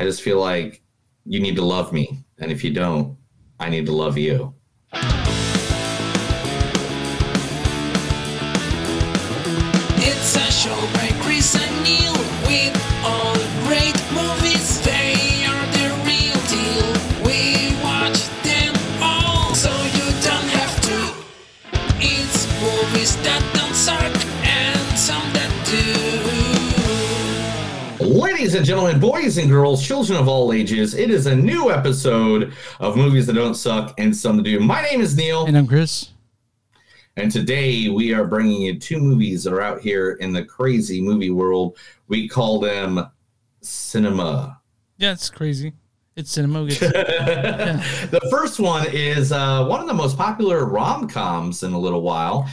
I just feel like you need to love me, and if you don't, I need to love you. It's a show Ladies and gentlemen, boys and girls, children of all ages, it is a new episode of Movies That Don't Suck and Some That Do. My name is Neil, And I'm Chris. and today we are bringing you two movies that are out here in the crazy movie world. We call them cinema. Yeah, it's crazy. It's cinema. We get the first one is uh, one of the most popular rom coms in a little while,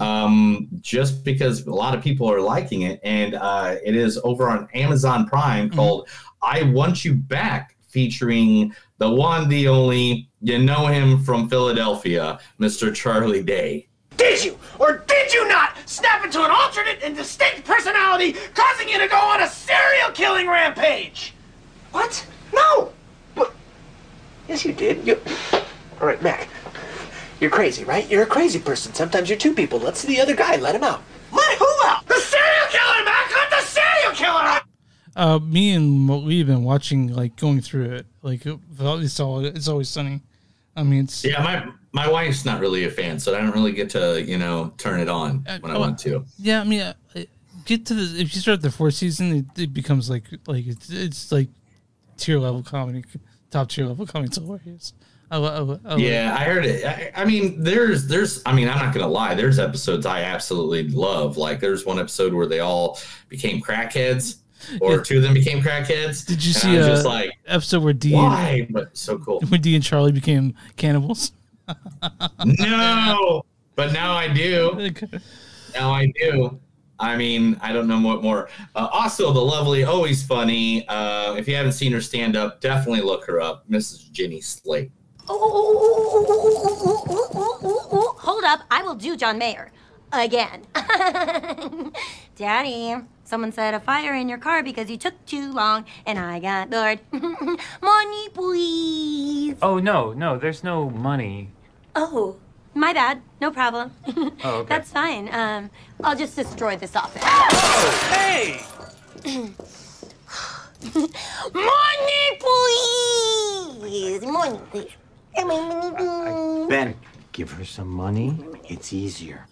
um, just because a lot of people are liking it. And uh, it is over on Amazon Prime called I Want You Back, featuring the one, the only, you know him from Philadelphia, Mr. Charlie Day. Did you, or did you not, snap into an alternate and distinct personality, causing you to go on a serial killing rampage? What? No! But, yes, you did. You. All right, Mac. You're crazy, right? You're a crazy person. Sometimes you're two people. Let's see the other guy. Let him out. Let who out? The serial killer, Mac! Let the serial killer out! uh, me and Mo- we've been watching, like going through it. Like it's all it's always sunny. I mean, it's Yeah, my my wife's not really a fan, so I don't really get to you know turn it on when I oh. want to. yeah. I mean, uh, get to the if you start the fourth season, it, it becomes like like it's it's like tier level comedy, top tier level comedy. It's hilarious. I, lo- I, lo- I love it. Yeah, I heard it. I, I mean, there's, there's, I mean, I'm not gonna lie. There's episodes I absolutely love. Like, there's one episode where they all became crackheads, or Yeah. two of them became crackheads. Did you see I a just like, episode where D and, why? But so cool. when D and Charlie became cannibals? no, but now I do. Now I do. I mean, I don't know what more. Uh, also, the lovely, always funny. Uh, if you haven't seen her stand up, definitely look her up, Mrs. Jenny Slate. Hold up, I will do John Mayer. Again. Daddy, someone set a fire in your car because you took too long and I got bored. Money, please. Oh no, no, there's no money. Oh, my bad. No problem. Oh, okay. That's fine. Um, I'll just destroy this office. Oh, Hey! Money, please. Money, please. Ben, give her some money. It's easier.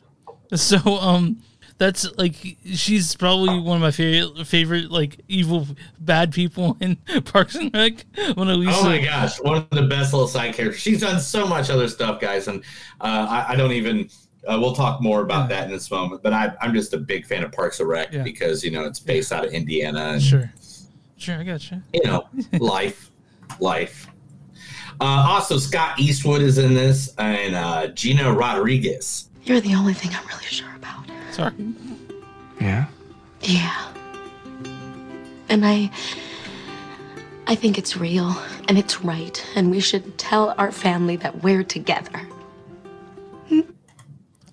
So um that's like she's probably one of my favorite favorite like evil bad people in Parks and Rec. When Elisa, Oh my gosh, one of the best little side characters. She's done so much other stuff, guys, and uh, I, I don't even. Uh, we'll talk more about that in this moment, but I, I'm just a big fan of Parks and Rec Yeah. because you know it's based out of Indiana, and Sure, sure, I got you. you know life, life. Uh, also, Scott Eastwood is in this, and uh, Gina Rodriguez. You're the only thing I'm really sure about. Sorry. Yeah? Yeah. And I. I think it's real and it's right, and we should tell our family that we're together.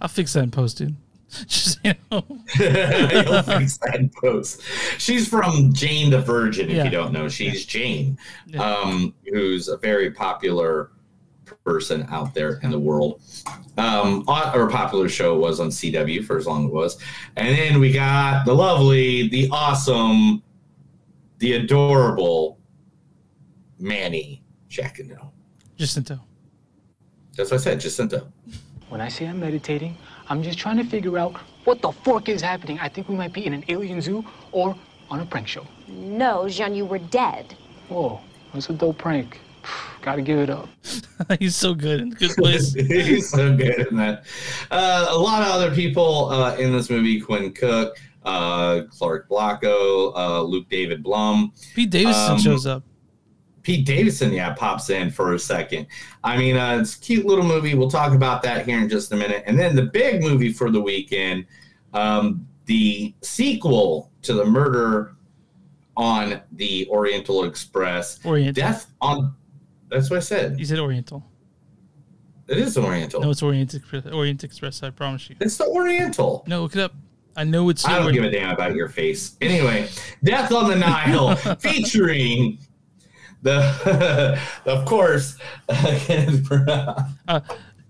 I'll fix that in post, dude. Just you know, You'll fix that in post. She's from Jane the Virgin, if Yeah. you don't know. She's Jane, um, who's a very popular person out there in the world. Um, or popular show was on CW for as long as it was. And then we got the lovely, the awesome, the adorable Manny Jacinto. Jacinto. That's what I said, Jacinto. When I say I'm meditating, I'm just trying to figure out what the fork is happening. I think we might be in an alien zoo or on a prank show. No, Jean, you were dead. Whoa, that's a dope prank. Gotta give it up. He's so good in good place. He's so good in that. Uh, a lot of other people uh, in this movie: Quinn Cook, uh, Clark Backo, uh, Luke David Blumm. Pete Davidson Um, shows up. Pete Davidson, yeah, pops in for a second. I mean, uh, it's a cute little movie. We'll talk about that here in just a minute. And then the big movie for the weekend, um, the sequel to the murder on the Oriental Express, Oriental. Death on. That's what I said. You said Oriental. It is Oriental. No, it's Orient Express. Orient Express. I promise you. It's the Oriental. No, look it up. I know it's. I don't give a damn about your face. Anyway, Death on the Nile, featuring the of course, Kenneth Branagh. Uh,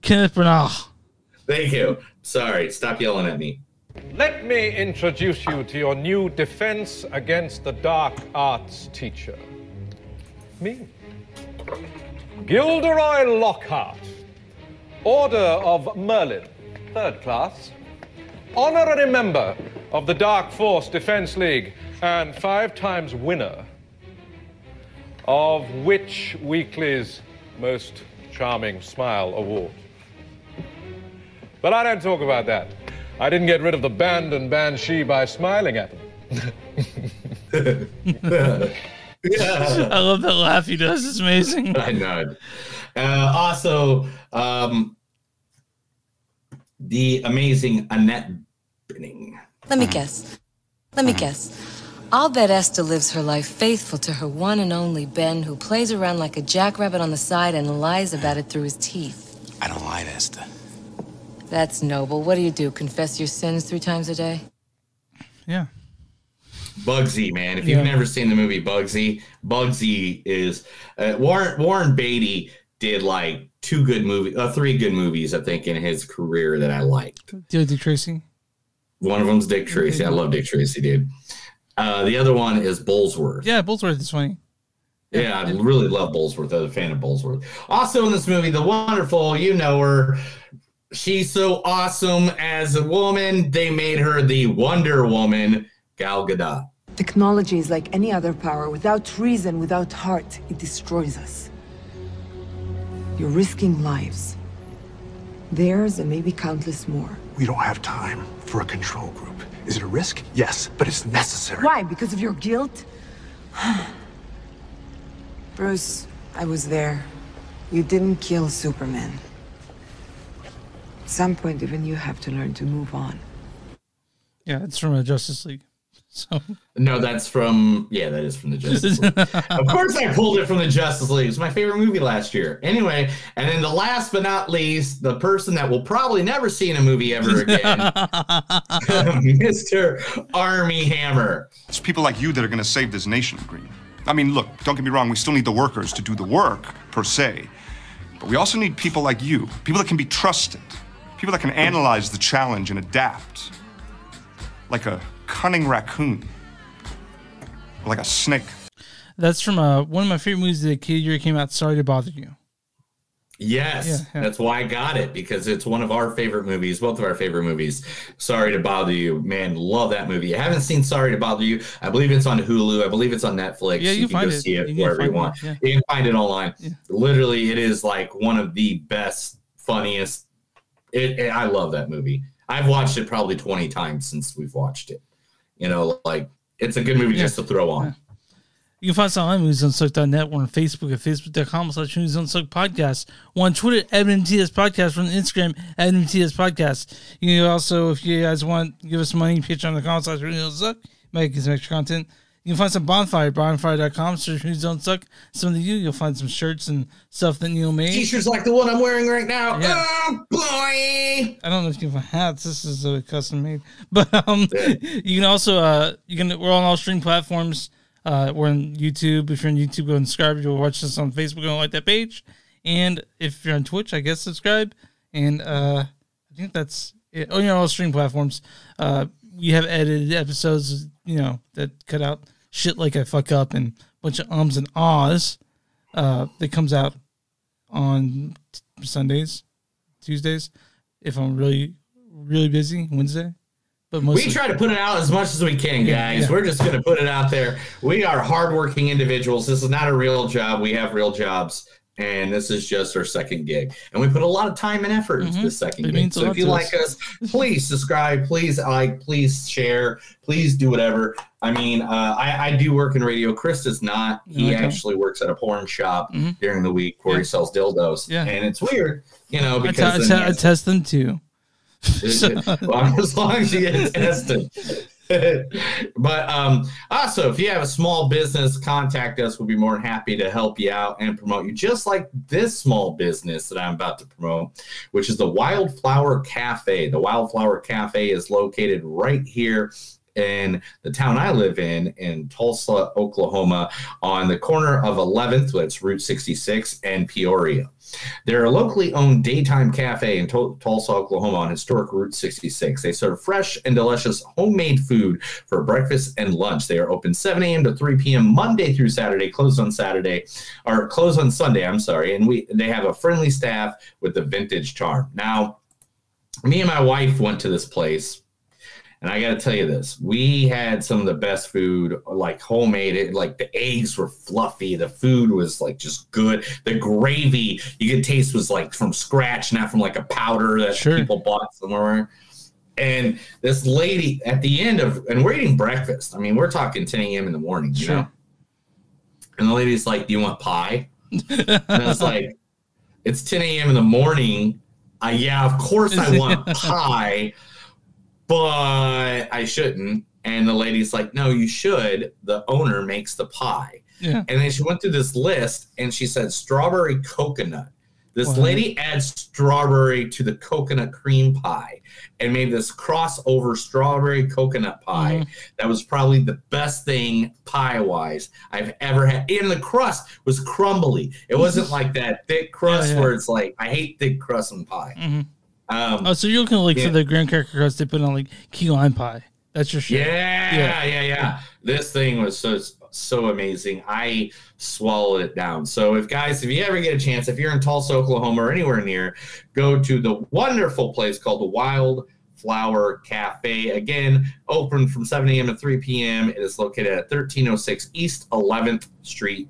Kenneth Branagh. Thank you. Sorry, stop yelling at me. Let me introduce you to your new defense against the dark arts teacher. Me. Gilderoy Lockhart, Order of Merlin, third class. Honorary member of the Dark Force Defense League and five times winner of Witch Weekly's Most Charming Smile Award. But I don't talk about that. I didn't get rid of the Bandon Banshee by smiling at them. I love that laugh he does. It's amazing. I know. Uh, also, um, the amazing Annette Bening. Let me guess. Let me guess. I'll bet Esther lives her life faithful to her one and only Ben, who plays around like a jackrabbit on the side and lies about it through his teeth. I don't lie to Esther. That's noble. What do you do? Confess your sins three times a day? Yeah. Bugsy, man. If you've Yeah. never seen the movie Bugsy, Bugsy is uh, Warren Warren Beatty did like two good movies, uh, three good movies, I think, in his career that I liked. Do Dick Tracy. One of them's Dick Tracy. I love Dick Tracy, dude. Uh, the other one is Bulworth. Yeah, Bulworth is funny. Yeah, I really love Bulworth. I'm a fan of Bulworth. Also in this movie, the wonderful, you know her. She's so awesome as a woman. They made her the Wonder Woman, Gal Gadot. Technology is like any other power. Without reason, without heart, it destroys us. You're risking lives. Theirs and maybe countless more. We don't have time for a control group. Is it a risk? Yes, but it's necessary. Why? Because of your guilt? Bruce, I was there. You didn't kill Superman. At some point, even you have to learn to move on. Yeah, it's from a Justice League. So No, that's from yeah, that is from the Justice League. of course, I pulled it from the Justice League. It's my favorite movie last year. Anyway, and then the last but not least, the person that will probably never see in a movie ever again, Mr. Armie Hammer. It's people like you that are going to save this nation, Green. I mean, look, don't get me wrong, we still need the workers to do the work, per se. But we also need people like you, people that can be trusted, people that can analyze the challenge and adapt. Like a cunning raccoon, like a snake. that's from uh, one of my favorite movies that kid year came out. Sorry to bother you. Yes, Yeah, yeah. that's why I got it because it's one of our favorite movies, both of our favorite movies. Sorry to bother you, man. Love that movie. I haven't seen Sorry to Bother You. I believe it's on Hulu. I believe it's on Netflix. Yeah, you can find go it. see it You can wherever you want. it, yeah. You can find it online. Literally, it is like one of the best, funniest. It, it- I love that movie. I've watched it probably twenty times since we've watched it. You know, like it's a good movie just to throw on. You can find us online at moviesunsuck.net. We're on Facebook at facebook.com slash Movies Unsuck Podcast. We're on Twitter at MTS Podcast. We're on Instagram at MTS Podcast. You can also, if you guys want, give us money, pitch on the patreon.com slash Movies Unsuck. Might get some extra content. You can find some bonfire, bonfire.com, search Movies Don't Suck. Some of you, you'll find some shirts and stuff that Neil made. T-shirts like the one I'm wearing right now. Yeah. Oh boy! I don't know if you can find hats. This is a custom made, but um, you can also uh, you can. We're on all streaming platforms. Uh, we're on YouTube. If you're on YouTube, go and subscribe. You'll watch us on Facebook and like that page. And if you're on Twitch, I guess subscribe. And uh, I think that's it. Oh, you're on all streaming platforms. Uh, we have edited episodes, you know, that cut out shit like I fuck up and a bunch of ums and ahs. Uh, that comes out on t- Sundays, Tuesdays, if I'm really, really busy, Wednesday. But mostly, we try to put it out as much as we can, guys. Yeah. We're just going to put it out there. We are hardworking individuals. This is not a real job. We have real jobs, and this is just our second gig. And we put a lot of time and effort into the second Mm-hmm. It gig. So if you like us. us, please subscribe, please like, please share, please do whatever. I mean, uh, I, I do work in radio. Chris does not. He Okay. actually works at a porn shop Mhm. during the week where he sells dildos. Yeah. And it's weird, you know, I, because I, then te- he I test them too. well, as long as you get tested. But um, also, if you have a small business, contact us. We'll be more than happy to help you out and promote you, just like this small business that I'm about to promote, which is the Wildflower Cafe. The Wildflower Cafe is located right here in the town I live in, in Tulsa, Oklahoma, on the corner of 11th, that's Route 66, and Peoria. They're a locally owned daytime cafe in Tul- Tulsa, Oklahoma on historic Route 66. They serve fresh and delicious homemade food for breakfast and lunch. They are open 7 a.m. to 3 p.m. Monday through Saturday, closed on Saturday, or closed on Sunday, I'm sorry. And we they have a friendly staff with the vintage charm. Now, me and my wife went to this place and I got to tell you this: we had some of the best food, like homemade. It like the eggs were fluffy, the food was like just good. The gravy you could taste was like from scratch, not from like a powder that people bought somewhere. And this lady at the end of, and we're eating breakfast. I mean, we're talking 10 a.m. in the morning, you Sure. know. And the lady's like, "Do you want pie?" and I was like, "It's 10 a.m. in the morning. Uh, yeah, of course I want pie." but I shouldn't. And the lady's like, no, you should. The owner makes the pie. Yeah. And then she went through this list and she said strawberry coconut. This lady adds strawberry to the coconut cream pie and made this crossover strawberry coconut pie. Mhm. That was probably the best thing pie wise I've ever had. And the crust was crumbly. It wasn't like that thick crust Yeah, yeah. where it's like, I hate thick crust in pie. Mhm. Um, Oh, so you're looking like yeah. for the graham cracker crust they put on like key lime pie. That's your shit. Yeah, yeah, yeah, This thing was so so amazing. I swallowed it down. So if guys, if you ever get a chance, if you're in Tulsa, Oklahoma, or anywhere near, go to the wonderful place called the Wild Flower Cafe. Again, open from 7 a.m. to 3 p.m. It is located at 1306 East 11th Street,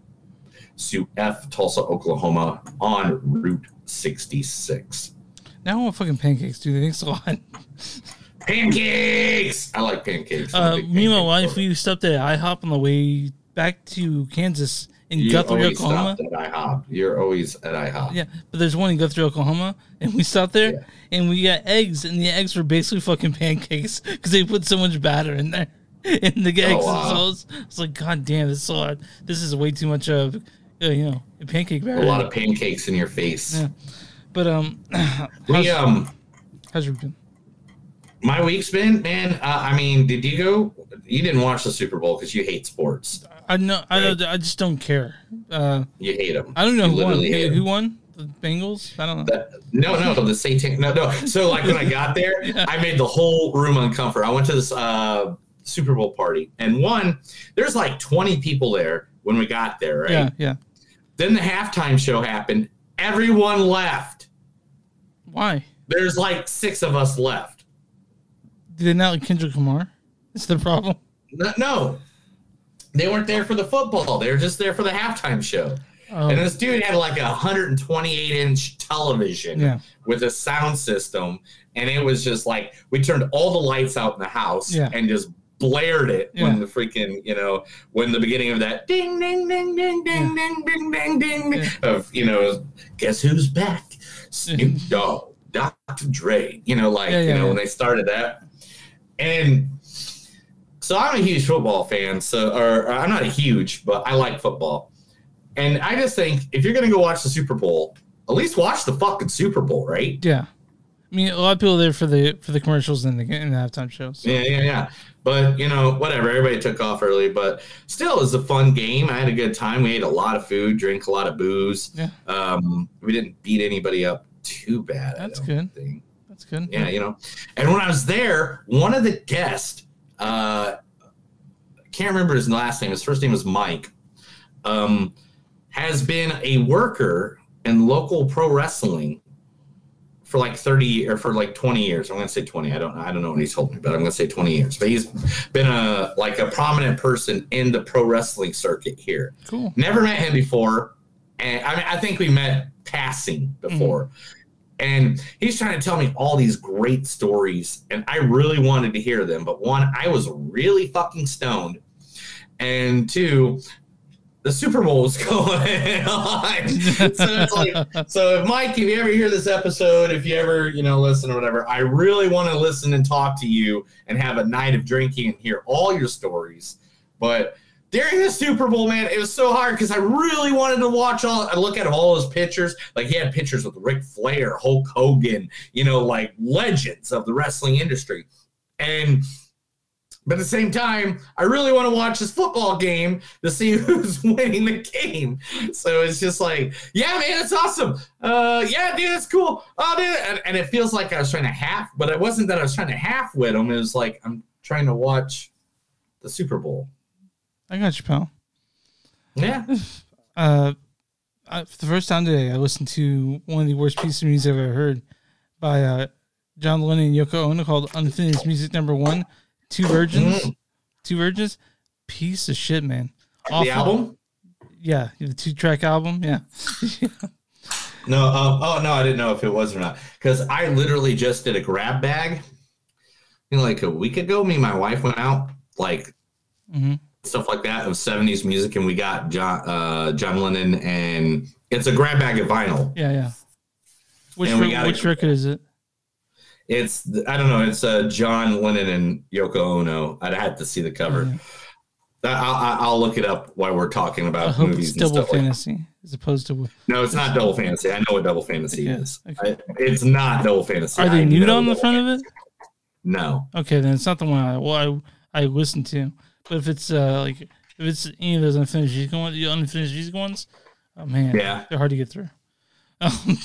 Suite F, Tulsa, Oklahoma, on Route 66. Now I want fucking pancakes, dude. Thanks a lot. Pancakes! I like pancakes. I'm a Uh, big me and my pancake wife, lover. we stopped at IHOP on the way back to Kansas in You Guthrie, always Oklahoma. stopped at IHOP. You're always at IHOP. Yeah, but there's one in Guthrie, Oklahoma, and we stopped there and we got eggs, and the eggs were basically fucking pancakes because they put so much batter in there. In the eggs Oh, wow. themselves, it's like, God damn, this is a lot. This is way too much of, uh, you know, a pancake batter. A lot of pancakes in your face. Yeah. But um, We um, how's your been? my week's been man. Uh, I mean, did you go? You didn't watch the Super Bowl because you hate sports. I know, I know, I just don't care. Uh, You hate them. I don't know You who won. literally hate Who, won? The Bengals? I don't know. No, no, the Satan. No, no. So like when I got there, I made the whole room uncomfortable. I went to this uh, Super Bowl party, and one, there's like 20 people there when we got there, right? Yeah, yeah. Then the halftime show happened. Everyone left. Why? There's like six of us left. Do they not like Kendrick Lamar? Is the problem? No, no. they weren't there for the football. They were just there for the halftime show. Oh. And this dude had like a 128 inch television Yeah. with a sound system, and it was just like we turned all the lights out in the house Yeah. and just blared it Yeah. when the freaking you know when the beginning of that ding ding ding ding ding ding ding ding ding of you know guess who's back Snoop Dogg Dr Dre you know like Yeah, you know yeah. when they started that and so I'm a huge football fan so or I'm not a huge but I like football and I just think if you're gonna go watch the Super Bowl at least watch the fucking Super Bowl right Yeah. I mean, a lot of people are there for the for the commercials and the in the halftime shows. Yeah, yeah, yeah. But you know, whatever. Everybody took off early, but still, it was a fun game. I had a good time. We ate a lot of food, drank a lot of booze. Yeah. Um, we didn't beat anybody up too bad. That's good. think. That's good. Yeah, you know. And when I was there, one of the guests, uh, can't remember his last name. His first name was Mike. Um, has been a worker in local pro wrestling for like 30 or for like 20 years. I'm going to say 20. I don't I don't know what he's told me, but I'm going to say 20 years. But he's been a like a prominent person in the pro wrestling circuit here. Cool. Never met him before. And I mean I think we met passing before. And he's trying to tell me all these great stories and I really wanted to hear them, but one I was really fucking stoned. And two, the Super Bowl was going on. so it's like, so if Mike, if you ever hear this episode, if you ever, you know, listen or whatever, I really want to listen and talk to you and have a night of drinking and hear all your stories. But during the Super Bowl, man, it was so hard because I really wanted to watch all. I look at all his pictures. Like he had pictures with Ric Flair, Hulk Hogan, you know, like legends of the wrestling industry. And But at the same time, I really want to watch this football game to see who's winning the game. So it's just like, yeah, man, it's awesome. Uh, yeah, dude, it's cool. Oh, dude, and, and it feels like I was trying to half, but it wasn't that I was trying to half with him. It was like I'm trying to watch the Super Bowl. I got you, pal. Yeah. Uh, I, for the first time today, I listened to one of the worst pieces of music I've ever heard by uh, John Lennon and Yoko Ono called Unfinished Music Number One. Two Virgins. Mm. Two Virgins. Piece of shit, man. The album? Yeah, the two track album. Yeah. No, um, oh no, I didn't know if it was or not because I literally just did a grab bag. You know, like a week ago, me and my wife went out, like hmm stuff like that of '70s music, and we got John uh, John Lennon, and it's a grab bag of vinyl. Yeah, yeah. Which re- gotta- which record is it? It's I don't know, it's uh, John Lennon and Yoko Ono. I'd have to see the cover. I- I'll, I'll look it up while we're talking I about movies double stuff like fantasy as opposed to. No, it's not double fantasy. I know what double fantasy is. I, it's not double fantasy. Are they I nude know on the front of it? No. Okay, then it's not the one I well I I listened to. But if it's uh like if it's any of those unfinished music ones, the unfinished music ones, oh man, Yeah. they're hard to get through. Um,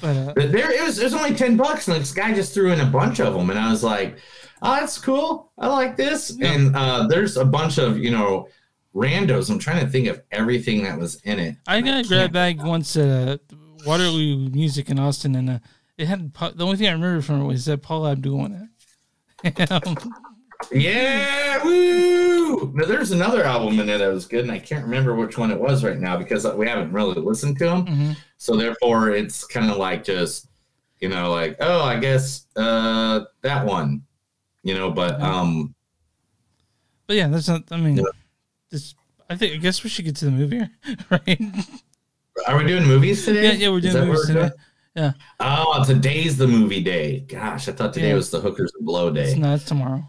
but uh, There it was. It was only ten bucks, and this guy just threw in a bunch of them, and I was like, "Oh, that's cool. I like this." And uh, there's a bunch of you know randos. I'm trying to think of everything that was in it. I got a grab bag once at uh, Waterloo Music in Austin, and uh, it had the only thing I remember from it was that Paula Abdul in it. Yeah, woo! No, there's another album in it that was good, and I can't remember which one it was right now because we haven't really listened to them. Mhm. So therefore, it's kind of like just you know, like oh, I guess uh that one, you know. But um, But yeah, that's not. I mean, this. I think. I guess we should get to the movie, right? are we doing movies today? Yeah, yeah, we're doing movies we're today. doing? Yeah, Oh, today's the movie day. Gosh, I thought today Yeah. was the hookers and blow day. it's not. It's tomorrow.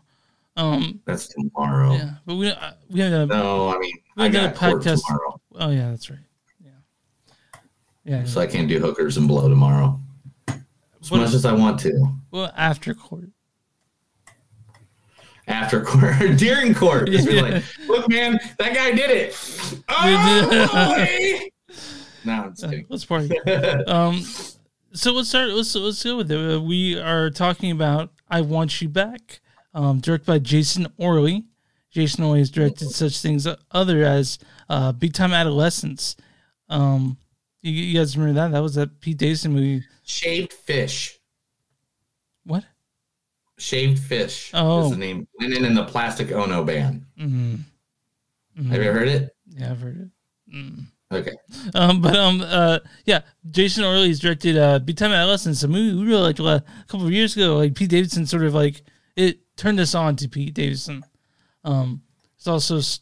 Um, That's tomorrow. yeah, but we uh, we done a, No, I mean we I a got court podcast. tomorrow, Oh yeah, that's right. Yeah, yeah. so I can't do hookers and blow tomorrow. As What- much as I want to. Well, after court. After court, during court, just be like, "Look, man, that guy did it." Oh, boy! no, I'm just kidding. Let's party. um, so let's start. Let's let's go with it. Uh, We are talking about "I Want You Back," um, directed by Jason Orley. Jason Orley has directed such things other as uh, "Big Time Adolescence." Um, you, you guys remember that? That was that Pete Davidson movie. Shaved fish. What? Shaved fish Oh. is the name. Lennon and the Plastic Ono Band. Mm. Have you heard it? Yeah, I've heard it. Mm. Okay. Um, but um, uh, yeah, Jason Orley has directed uh, "Big Time Adolescence," a movie we really liked uh, a couple of years ago. Like Pete Davidson, sort of like it turned this on to Pete Davidson. Um, it's also s-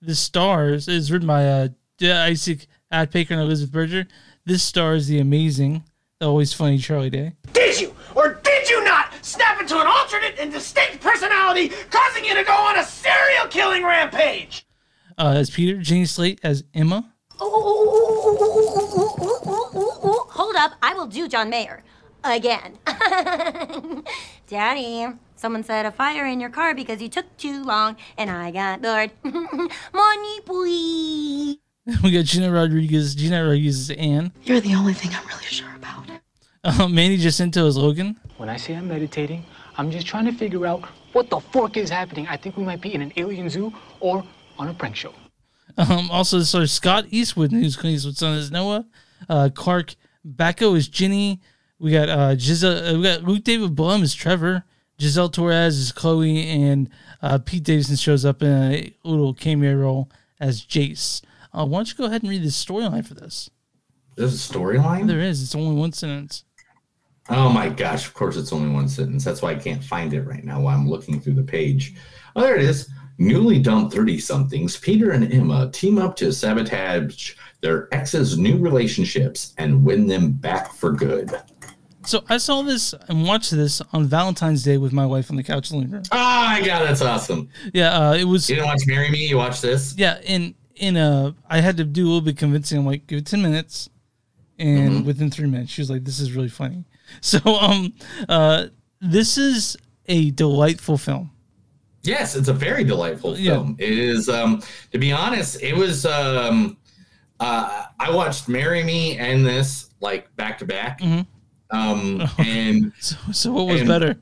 this stars is written by uh, J- Isaac Aptaker and Elizabeth Berger. This stars is the amazing, the always funny Charlie Day. Did you or did you not snap into an alternate and distinct personality, causing you to go on a serial killing rampage? Uh, as Peter, Jenny Slate as Emma. Hold up, I will do John Mayer. Again. Daddy, someone set a fire in your car because you took too long and I got bored. Money, please. We got Gina Rodriguez. Gina Rodriguez as Anne. You're the only thing I'm really sure about. Uh, Manny Jacinto is Logan. When I say I'm meditating, I'm just trying to figure out what the fork is happening. I think we might be in an alien zoo or on a prank show. Um, also, this stars Scott Eastwood, who's Clint Eastwood's son, is Noah. Uh, Clark Backo is Ginny. We got uh, Giselle. Uh, we got Luke David Blumm is Trevor. Giselle Torres is Chloe, and uh, Pete Davidson shows up in a little cameo role as Jace. Uh, why don't you go ahead and read the storyline for this? There's a storyline. There is. It's only one sentence. Oh my gosh, of course it's only one sentence. That's why I can't find it right now while I'm looking through the page. Oh, there it is. Newly dumped 30 somethings, Peter and Emma team up to sabotage their ex's new relationships and win them back for good. So I saw this and watched this on Valentine's Day with my wife on the couch in the living room. Oh my god, that's awesome. Yeah, uh, it was. You didn't watch Marry Me, you watched this? Yeah, in in a, I had to do a little bit convincing. I'm like, give it ten minutes, and Mm-hmm. within three minutes, she was like, "This is really funny." So, um, uh, this is a delightful film. Yes, it's a very delightful Yeah. film. It is, um, to be honest, it was. Um, uh, I watched "Marry Me" and this like back to back, um, and so, so what was and- better?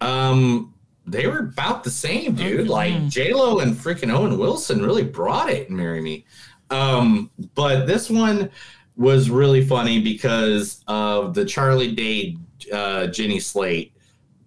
Um, they were about the same, dude. Like J Lo and freaking Owen Wilson really brought it in "Marry Me." Um, but this one was really funny because of the Charlie Day, uh, Jenny Slate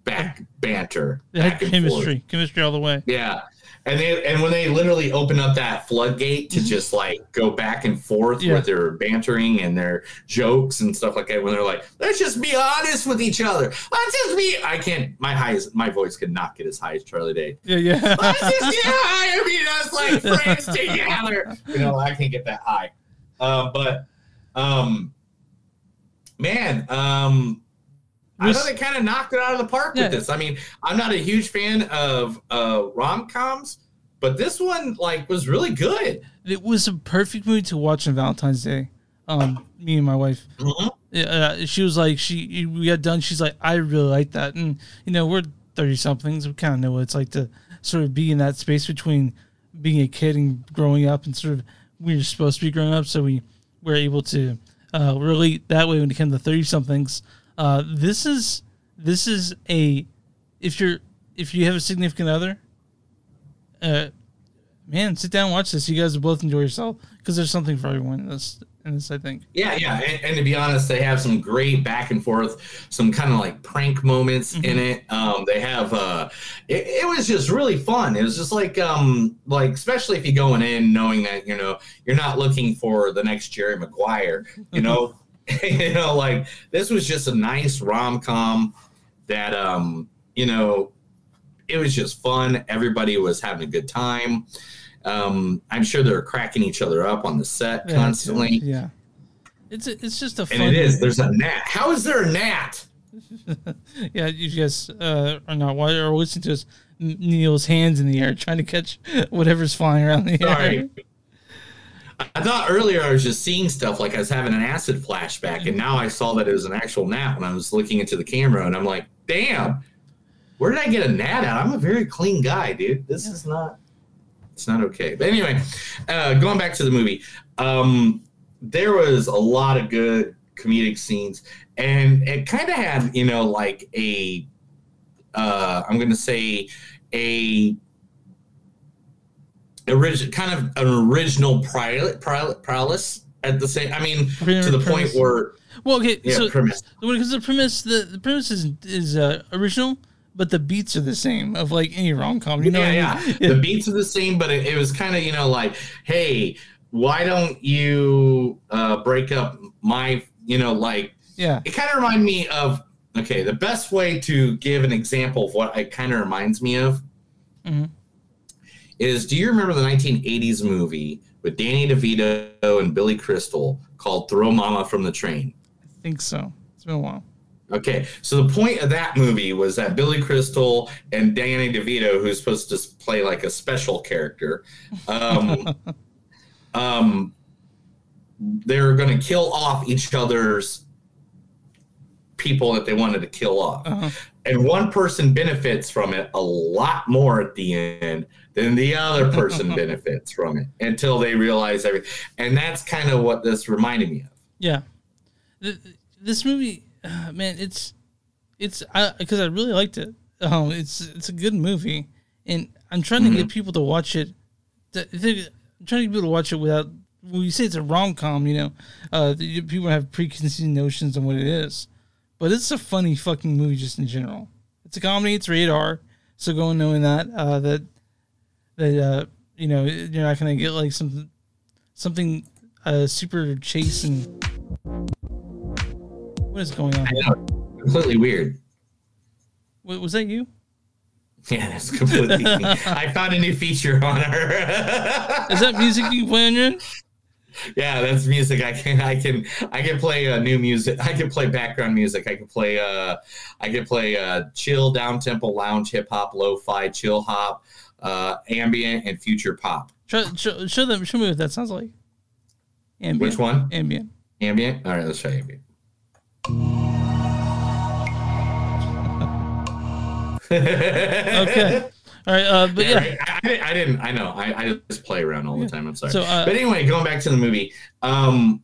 back banter, back forth. chemistry, chemistry all the way. Yeah. And they and when they literally open up that floodgate to just like go back and forth Yeah. with their bantering and their jokes and stuff like that, when they're like, let's just be honest with each other. Let's just be I can't my highest my voice could not get as high as Charlie Day. Yeah, yeah. Let's just get high and be just like friends together. You know, I can't get that high. Um, but um man, um I thought they kind of knocked it out of the park Yeah. with this. I mean, I'm not a huge fan of uh, rom coms, but this one like was really good. It was a perfect movie to watch on Valentine's Day. Um, me and my wife. Mm-hmm. Uh, she was like, she we got done. She's like, I really like that, and you know, we're thirty somethings. We kind of know what it's like to sort of be in that space between being a kid and growing up, and sort of we are supposed to be growing up, so we were able to uh, relate that way when it came to thirty somethings. Uh, this is this is a if you're if you have a significant other, uh, man, sit down and watch this. You guys will both enjoy yourself because there's something for everyone in this. In this, I think. Yeah, yeah, and, and to be honest, they have some great back and forth, some kind of like prank moments in it. Um, they have, uh, it, it was just really fun. It was just like, um, like especially if you're going in knowing that you know you're not looking for the next Jerry Maguire, you know, you know, like this was just a nice rom com that, um, you know, it was just fun. Everybody was having a good time. Um, I'm sure they're cracking each other up on the set Yeah, constantly. Yeah. It's a, it's just a fun. And it is. There's a gnat. How is there a gnat? yeah, you guys uh, are not watching or listening to us. Neil's hands in the air trying to catch whatever's flying around the air. I thought earlier I was just seeing stuff like I was having an acid flashback, and now I saw that it was an actual gnat when I was looking into the camera, and I'm like, damn, where did I get a gnat at? I'm a very clean guy, dude. This is not, it's not okay. But anyway, uh, going back to the movie, um, there was a lot of good comedic scenes, and it kind of had, you know, like a, uh, I'm going to say a original kind of an original prowess, prowess at the same. I mean, to the point where Well, okay, Yeah, so premise. because the premise, the, the premise is is uh, original, but the beats are the same of like any rom com. You know, yeah, I mean? yeah. The beats are the same, but it, it was kind of you know like, hey, why don't you uh, break up my you know like yeah. it kind of reminded me of okay the best way to give an example of what it kind of reminds me of Mhm. Is do you remember the 1980s movie with danny devito and billy crystal called throw mama from the train I think so. It's been a while. Okay, so the point of that movie was that Billy Crystal and Danny DeVito, who's supposed to play like a special character, um, um, they're going to kill off each other's people that they wanted to kill off. Uh-huh. And one person benefits from it a lot more at the end than the other person benefits from it until they realize everything. And that's kind of what this reminded me of. Yeah, Th- this movie, uh, man, it's it's because I, really liked it. Um, it's it's a good movie, and I'm trying to get people to watch it. th- th- I'm trying to get people to watch it without. When you say it's a rom com, you know, uh, the- people have preconceived notions on what it is, but it's a funny fucking movie just in general. It's a comedy. It's rated R, so go in knowing that uh, that that uh, you know you're not gonna get like something something uh, super chase and what is going on? I know, completely weird. Wa- Was that you? Yeah, that's completely. I found a new feature on her. Is that music you can yeah, that's music. I can, I can, I can play uh, new music. I can play background music. I can play, uh, I can play uh, chill, down tempo, lounge, hip hop, lo-fi, chill hop, uh, ambient, and future pop. Try, show, show them. Show me what that sounds like. Ambient. Which one? Ambient. Ambient. All right, let's try ambient. okay. All right. Uh, but yeah. right. I, I, I didn't. I know. I, I just play around all the time. I'm sorry. So, uh, but anyway, going back to the movie. Um,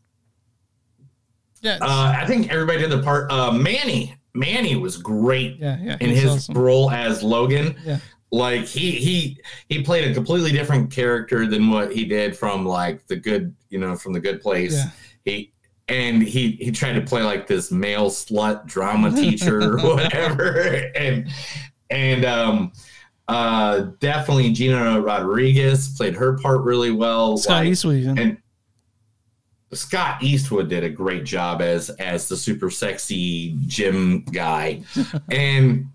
Yeah. uh, I think everybody did the part. Uh, Manny. Manny was great Yeah. Yeah. in his awesome. role as Logan. Yeah. Like he he he played a completely different character than what he did from like the good you know from the Good Place. Yeah. He and he he tried to play like this male slut drama teacher or whatever and and um uh definitely Gina Rodriguez played her part really well. Scott like- Eastwood. Even. and Scott Eastwood did a great job as as the super sexy gym guy, and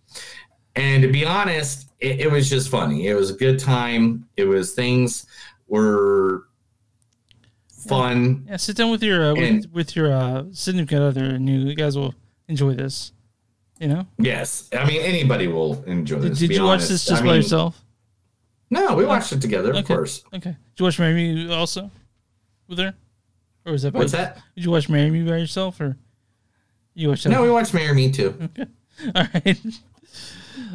and to be honest, it, it was just funny. It was a good time. It was things were fun. Yeah, sit down with your uh, with, And- with your uh, significant other, and you guys will enjoy this. You know, Yes, I mean anybody will enjoy this. did be you watch this just I by mean, yourself? No, we watched it together, of course. Okay. Did you watch Marry Me also with her, or was that by What's that? Did you watch Marry Me by yourself, or you watched? No, we watched Marry Me too. Okay. All right.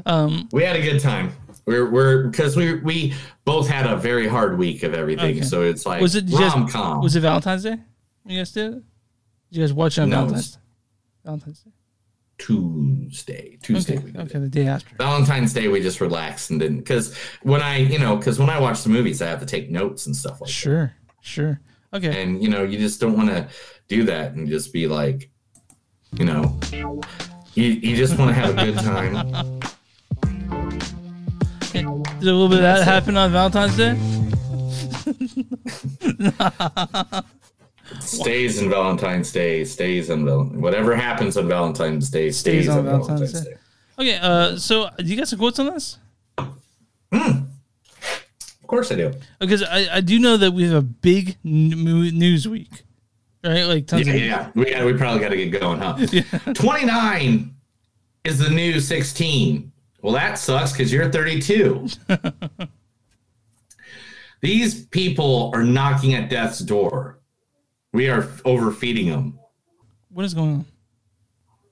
Um, we had a good time. We're we're because we we both had a very hard week of everything, Okay. so it's like was it did you rom com. Was it Valentine's Day? You guys did. Did you guys watch it on No, Valentine's? Valentine's Day. Tuesday? Tuesday. Okay. Okay. The day after. Valentine's Day, we just relaxed and didn't because when I, you know, because when I watch the movies, I have to take notes and stuff like that. Sure. Sure. Okay. And you know, you just don't want to do that and just be like, you know, you, you just want to have a good time. Did a little bit of that happen on Valentine's Day? Stays in Valentine's Day, stays on Val- whatever happens on Valentine's Day stays, Stays on on Valentine's Valentine's, Day. Day. Okay. Uh, so do you got some quotes on this? Of course I do. Because I, I do know that we have a big news week, right? Like tons Yeah, of yeah. We, got, we probably got to get going, huh? 29 is the new 16. Well, that sucks because you're 32. These people are knocking at death's door. We are overfeeding them. What is going on?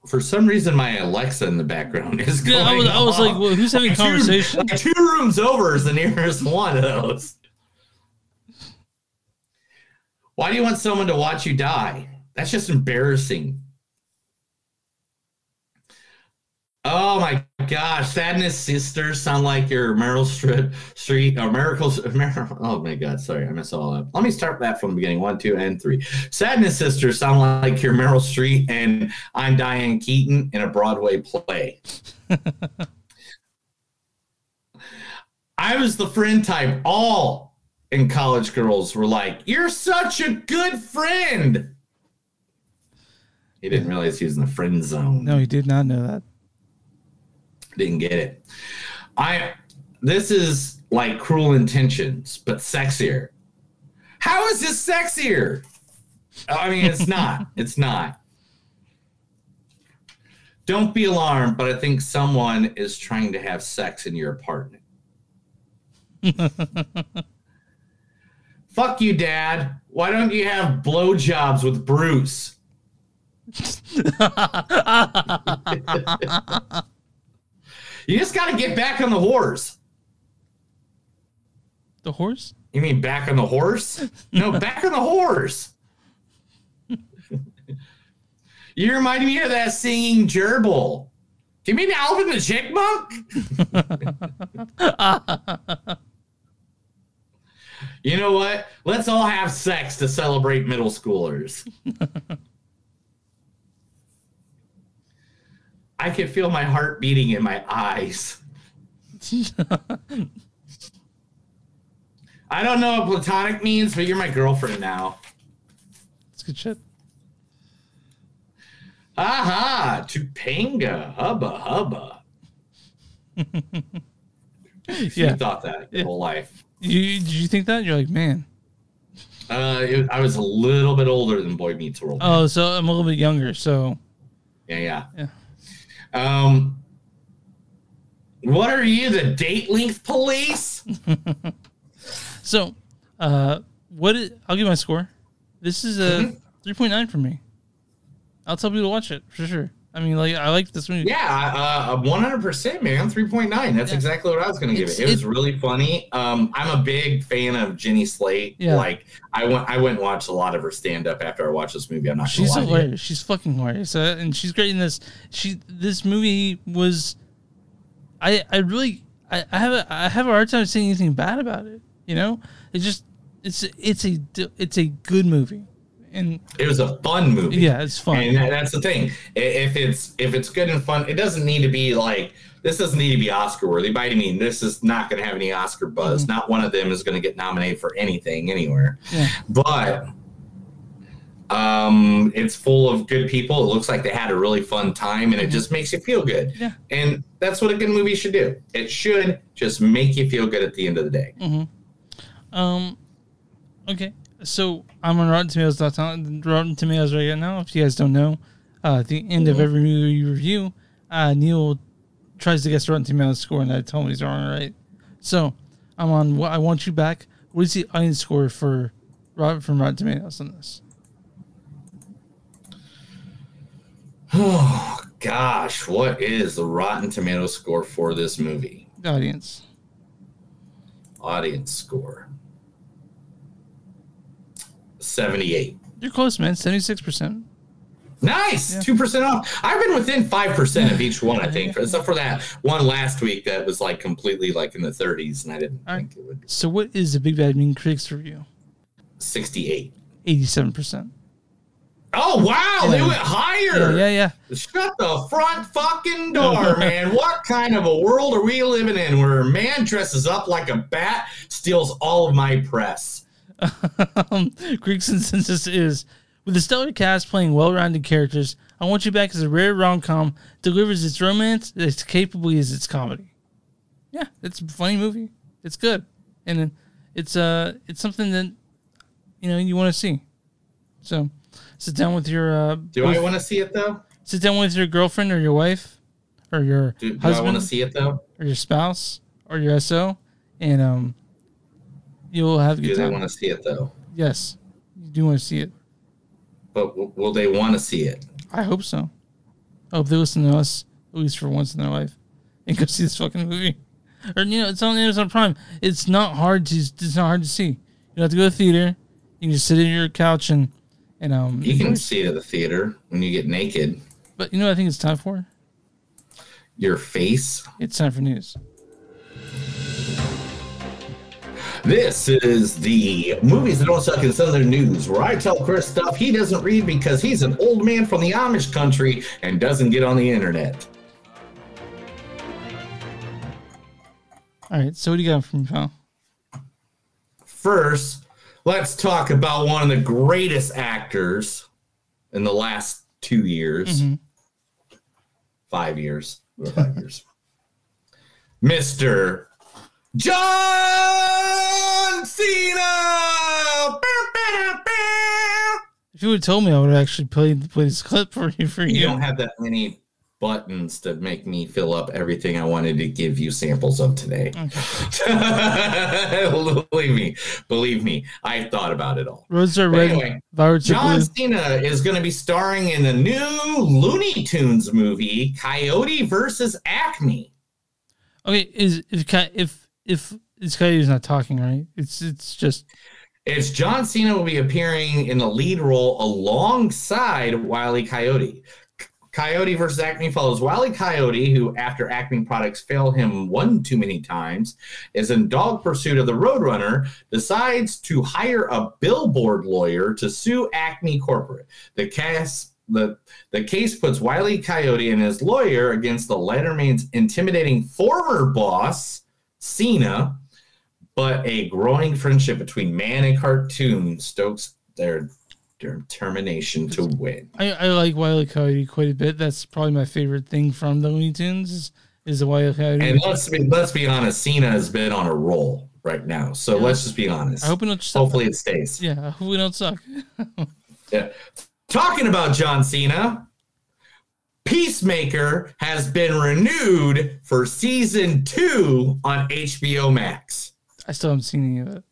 For some reason, my Alexa in the background is Yeah, going. I was- I was like, well, who's having two- conversation? like two rooms over is the nearest one of those. Why do you want someone to watch you die? That's just embarrassing. Oh my gosh, Sadness Sisters sound like your Meryl Streep, Street or Miracles. Mer- oh my God, sorry, I messed all up. Let me start that from the beginning. One, two, and three. Sadness Sisters sound like your Meryl Street and I'm Diane Keaton in a Broadway play. I was the friend type. All in college girls were like, "You're such a good friend." He didn't realize he was in the friend zone. No, he did not know that. Didn't get it. I. This is like Cruel Intentions, but sexier. How is this sexier? I mean, it's not. It's not. Don't be alarmed, but I think someone is trying to have sex in your apartment. Fuck you, Dad. Why don't you have blowjobs with Bruce? you just got to get back on the horse. The horse? You mean back on the horse? No, back on the horse. you remind me of that singing gerbil. Do you mean Alvin the Chipmunk? you know what? Let's all have sex to celebrate middle schoolers. I can feel my heart beating in my eyes. I don't know what platonic means, but you're my girlfriend now. It's good shit. Aha, Topanga, hubba hubba. Yeah. You thought that your whole life. You did you think that? You're like, man. Uh, it, I was a little bit older than Boy Meets World. Oh, so I'm a little bit younger. So Yeah, yeah. Yeah. Um, what are you, the date length police? so uh, what? Is, I'll give my score. This is a Mm-hmm. three point nine for me. I'll tell people to watch it for sure. I mean, like I like this movie. Yeah, uh, one hundred percent, man. Three point nine. That's Yeah. exactly what I was going to give it. It was really funny. Um, I'm a big fan of Jenny Slate. Yeah. Like I went, I went and watched a lot of her stand up after I watched this movie. I'm not. She's gonna lie to you. hilarious. She's fucking hilarious, uh, and she's great in this. She this movie was, I I really I, I have a I have a hard time saying anything bad about it. You know, it's just it's it's a it's a good movie, and It was a fun movie. Yeah, it's fun. and that's the thing. If it's if it's good and fun, it doesn't need to be like this. Doesn't need to be Oscar worthy. By any means, this is not going to have any Oscar buzz. Mm-hmm. Not one of them is going to get nominated for anything anywhere. Yeah. But um, it's full of good people. It looks like they had a really fun time, and it just makes you feel good. Mm-hmm. Yeah. And that's what a good movie should do. It should just make you feel good at the end of the day. hmm Um, okay. So I'm on Rotten Tomatoes. Rotten Tomatoes right now. If you guys don't know, uh, at the end of every movie review, uh, Neil tries to guess Rotten Tomatoes score, and I tell him he's wrong. Right. So I'm on. What I want you back. What is the audience score for Robert from Rotten Tomatoes on this? Oh gosh, what is the Rotten Tomato score for this movie? Audience. Audience score. 78. You're close, man. Seventy six percent. Nice, two percent off. I've been within five percent of each one, I think, except for that one last week that was like completely like in the 30s, and I didn't All right. think it would So what is the Big Bad Mean Critics review? 68. Eighty seven percent. Oh wow, they went higher. Yeah, yeah, yeah. Shut the front fucking door, man. What kind of a world are we living in where a man dresses up like a bat, steals all of my press? Um, Greek consensus is with a stellar cast playing well-rounded characters. I Want You Back is a rare rom-com, delivers its romance as capably as its comedy. Yeah, it's a funny movie. It's good, and it's uh it's something that you know you want to see. So sit down with your uh, Do I want to see it though? sit down with your girlfriend or your wife or your Do, do I husband want to see it though? or your spouse or your SO, and um you'll have a Do good they want to see it though? Yes, you do want to see it. But w- will they want to see it? I hope so. I hope they listen to us at least for once in their life and go see this fucking movie. Or you know, it's on Amazon Prime. It's not hard to it's not hard to see. You don't have to go to the theater. You can just sit in your couch and and um. You can see it at the theater when you get naked. But you know what I think it's time for? Your face. It's time for news. This is the movies that don't suck in Southern News, where I tell Chris stuff he doesn't read because he's an old man from the Amish country and doesn't get on the internet. All right. So what do you got from pal? First, let's talk about one of the greatest actors in the last two years, Mhm. five years, five years. Mr. John Cena! If you would have told me, I would have actually played play this clip for you. For you, You don't have that many buttons to make me fill up everything I wanted to give you samples of today. believe me, believe me, I thought about it all. Roads are red. anyway, John blue. Cena is going to be starring in the new Looney Tunes movie, Coyote versus Acme. Okay, is if if if guy is not talking, right? It's it's just It's John Cena will be appearing in the lead role alongside Wiley Coyote. Coyote versus Acme follows Wiley Coyote, who, after Acme products fail him one too many times, is in dog pursuit of the Roadrunner, decides to hire a billboard lawyer to sue Acme Corporate. The case, the, the case puts Wiley Coyote and his lawyer against the Letterman's intimidating former boss, Cena, but a growing friendship between man and cartoon stokes their determination to win. I, I like Wiley Coyote quite a bit. That's probably my favorite thing from the Looney Tunes is, the Wiley Coyote. And let's be let's be honest, Cena has been on a roll right now. So Yeah. let's just be honest. I hope it don't suck. Hopefully it stays. yeah, I hope we don't suck. Yeah. Talking about John Cena, Peacemaker has been renewed for season two on HBO Max. I still haven't seen any of it.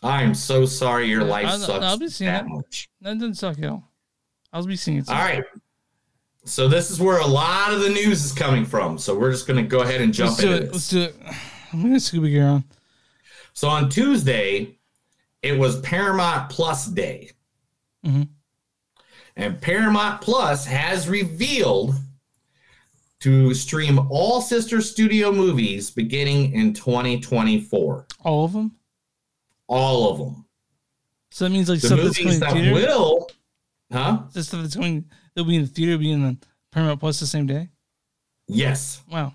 I'm so sorry your life I'll- sucks I'll be seeing that it. much. That doesn't suck at all. I'll be seeing it. All right. So this is where a lot of the news is coming from. So we're just going to go ahead and jump Let's into it. this. Let's do it. I'm gonna Scooby gear on. So on Tuesday, it was Paramount Plus Day. Mhm. And Paramount Plus has revealed to stream all sister studio movies beginning in 2024. All of them. All of them. So that means like The stuff that's movies coming that theater. will, huh? The stuff that's going that'll be in the theater, be in the Paramount Plus the same day. Yes. Wow.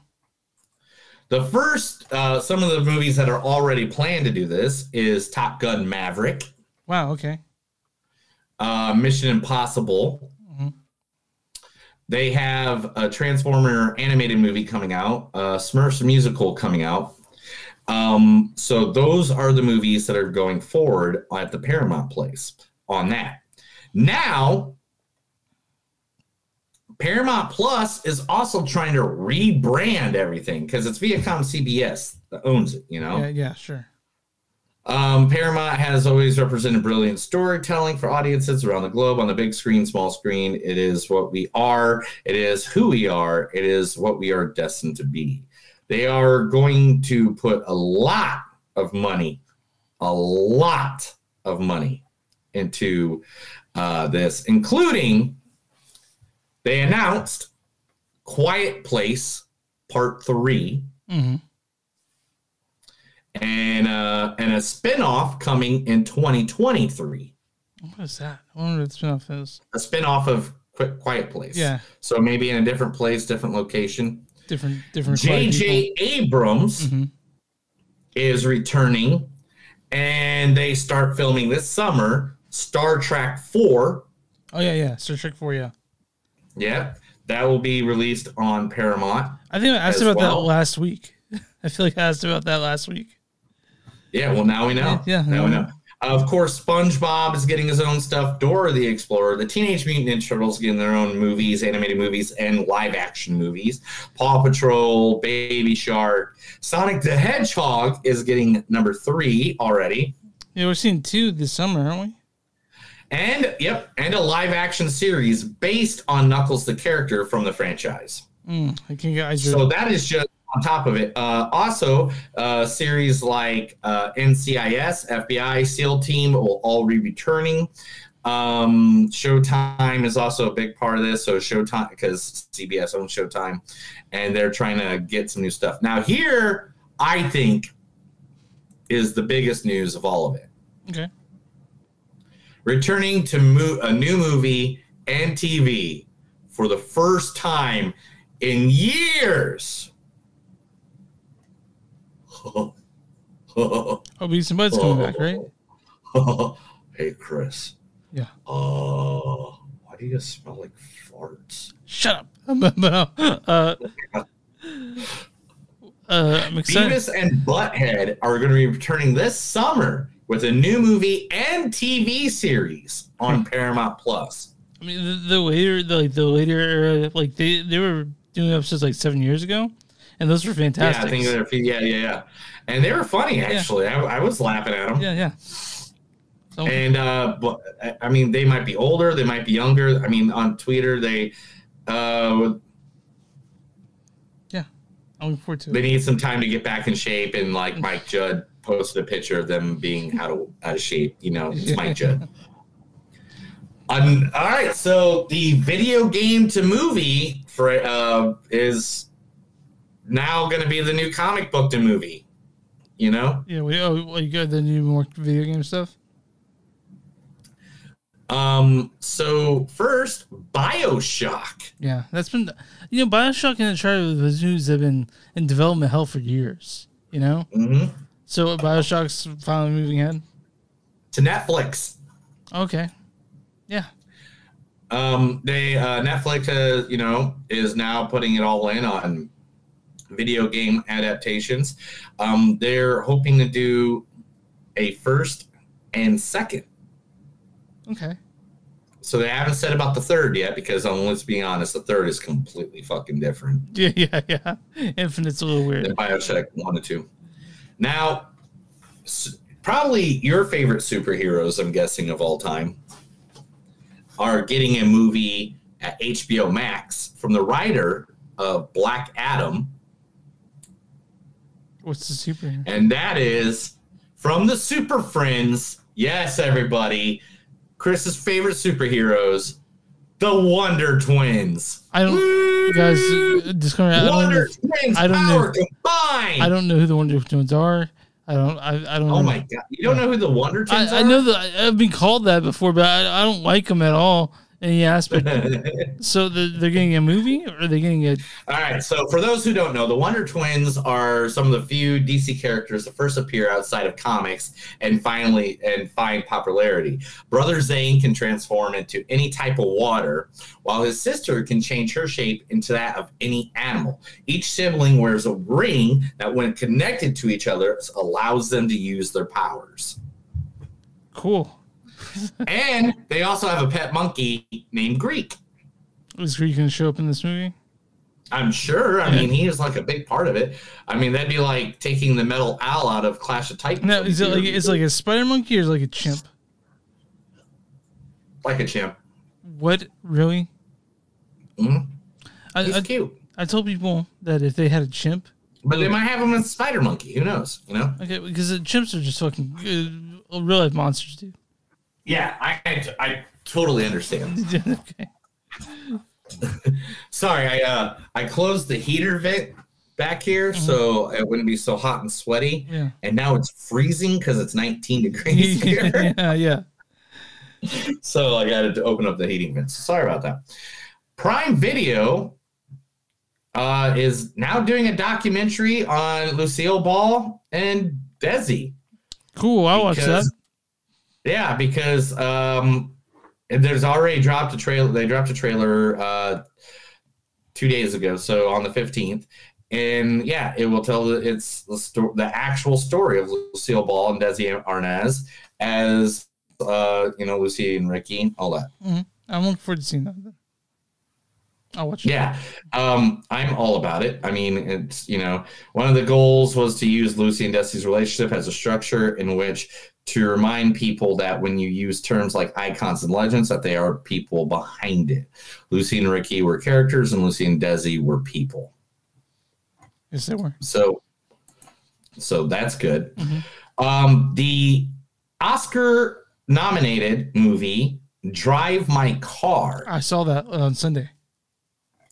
The first, uh, some of the movies that are already planned to do this is Top Gun Maverick, Wow. Okay. Uh, Mission Impossible. Mhm. They have a Transformer animated movie coming out, uh, Smurfs musical coming out. Um, so those are the movies that are going forward at the Paramount Place on that. Now, Paramount Plus is also trying to rebrand everything because it's Viacom CBS that owns it, you know? Yeah. Yeah. Sure. Um, Paramount has always represented brilliant storytelling for audiences around the globe on the big screen, small screen. It is what we are, it is who we are, it is what we are destined to be. They are going to put a lot of money, a lot of money into uh, this, including they announced Quiet Place Part 3 hmm and uh, and a spin-off coming in 2023 What is that? I wonder what the spinoff is. a spin-off of Qu- quiet place Yeah. so maybe in a different place different location Different. Different. jj abrams Mhm. is returning and they start filming this summer star trek 4 Oh yeah. Yeah. Star Trek Four. Yeah. yeah that will be released on paramount I think I asked about well. that last week. I feel like I asked about that last week. Yeah, well, now we know. Yeah, now we know. Of course, SpongeBob is getting his own stuff. Dora the Explorer, the Teenage Mutant Ninja Turtles getting their own movies, animated movies, and live action movies. Paw Patrol, Baby Shark, Sonic the Hedgehog is getting number three already. Yeah, we're seeing two this summer, aren't we? And, yep, and a live action series based on Knuckles the character from the franchise. Mm, I can get. I So that is just on top of it. Uh, also, uh, series like uh, NCIS, FBI, SEAL Team will all be returning. Um, Showtime is also a big part of this. So Showtime, because CBS owns Showtime, and they're trying to get some new stuff. Now, here I think is the biggest news of all of it. okay. Returning to mo- a new movie and TV for the first time in years. Oh, Beavis and Butts coming back, right? hey, Chris. Yeah. Uh, why do you smell like farts? Shut up. Uh, uh, I'm excited. Beavis and Butthead are going to be returning this summer with a new movie and TV series Hmm. on Paramount Plus. I mean, the, the later, the, like the later era, like they they were doing episodes like seven years ago, and those were fantastic. Yeah, I think they're yeah, yeah, yeah, and they were funny actually. I, I was laughing at them. yeah, yeah. So, And uh, but I- I mean, they might be older, they might be younger. I mean, on Twitter, they uh, yeah, I'm looking forward to they it. need some time to get back in shape. And like Mike Judge posted a picture of them being out of out of shape. You know, it's Mike Judge. Um, all right, so the video game to movie for uh, is now going to be the new comic book to movie. You know, Yeah, we oh, well, you got the new more video game stuff. um, so first Bioshock. Yeah, that's been you know Bioshock and Uncharted the news have been in development hell for years. You know, Mhm. so Bioshock's finally moving ahead. to Netflix. Okay, yeah, Um, they uh, Netflix has you know is now putting it all in on video game adaptations. Um, they're hoping to do a first and second. okay. So they haven't said about the third yet because um, let's be honest, the third is completely fucking different Yeah, yeah, yeah. Infinite's a little weird. than Bioshock one and two. Now, probably your favorite superheroes, I'm guessing of all time, are getting a movie at HBO Max from the writer of Black Adam, What's the superhero? and that is from the Super Friends. Yes, everybody, Chris's favorite superheroes, the Wonder Twins. I don't, guys. uh, Disclaimer. I don't, Wonder know, Twins I don't power know. combined. I don't know who the Wonder Twins are. I don't. I, I don't. Oh know. my god! You don't know who the Wonder Twins I, I know that I've been called that before, but I, I don't like them at all any aspect. so they're, they're getting a movie, or are they getting a? All right. So, for those who don't know, the Wonder Twins are some of the few DC characters that first appear outside of comics and finally and find popularity. Brother Zan can transform into any type of water, while his sister can change her shape into that of any animal. Each sibling wears a ring that, when connected to each other, allows them to use their powers. Cool. and they also have a pet monkey named Gleek. Is Gleek going to show up in this movie? I'm sure. I mean, he is like a big part of it. I mean, that'd be like taking the metal owl out of Clash of Titans. No, is it like it's like a spider monkey or is it like a chimp? like a chimp? What really? Mhm. I, He's I, cute. I told people that if they had a chimp, But they might have him as spider monkey. Who knows? You know? okay, because the chimps are just fucking uh, real life monsters, dude. Yeah, I I, I totally understand. okay. Sorry, I uh I closed the heater vent back here so it wouldn't be so hot and sweaty. Yeah. And now it's freezing because it's 19 degrees here. yeah, yeah. so I got to open up the heating vents. Sorry about that. Prime Video uh, is now doing a documentary on Lucille Ball and Desi. Cool. I'll watch that. Yeah, because um, there's already dropped a trailer. They dropped a trailer uh, two days ago, so on the 15th. And yeah, it will tell the, it's the, sto- the actual story of Lucille Ball and Desi Arnaz as uh, you know Lucy and Ricky, all that. hmm I'm looking forward to seeing that. I'll watch it. Yeah, um, I'm all about it. I mean, it's you know, one of the goals was to use Lucy and Desi's relationship as a structure in which to remind people that when you use terms like icons and legends, that they are people behind it. Lucy and Ricky were characters, and Lucy and Desi were people. Yes, they were. So, so that's good. Um, the Oscar nominated movie Drive My Car. I saw that on Sunday.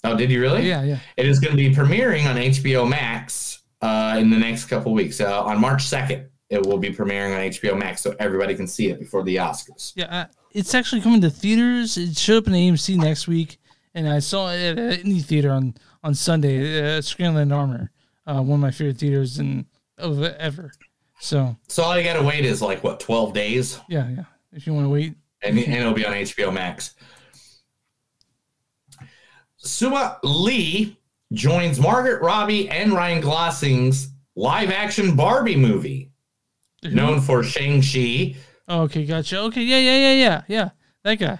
Oh, did you really? Yeah, yeah. It is going to be premiering on HBO Max uh, in the next couple weeks. Uh, on March 2nd, it will be premiering on HBO Max so everybody can see it before the Oscars. Yeah, uh, it's actually coming to theaters. It showed up in AMC next week, and I saw it at any theater on on Sunday. Uh, Screenland Armour, uh, one of my favorite theaters in of ever. So So all you got to wait is like, what, 12 days? yeah, yeah. If you want to wait, And, and it'll be on HBO Max. Simu Liu joins Margaret Robbie and Ryan Gosling's live action Barbie movie, known for Shang-Chi. oh, okay, gotcha. Okay, yeah, yeah, yeah, yeah, yeah. That guy.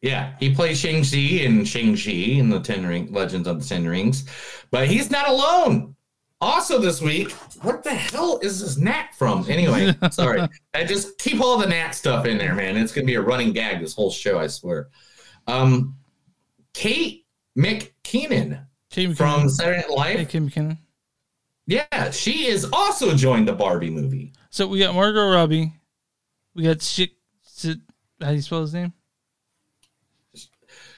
Yeah, he plays Shang-Chi in Shang-Chi in the Ten Ring Legends of the Ten Rings. But he's not alone. Also this week, what the hell is this Nat from? Anyway, sorry. I just keep all the Nat stuff in there, man. It's gonna be a running gag this whole show, I swear. Um Kate McKinnon Kate from McKinnon. Saturday Night Live. Hey, Kim McKinnon. Yeah, she is also joined the Barbie movie. So we got Margot Robbie. We got Shik. How do you spell his name?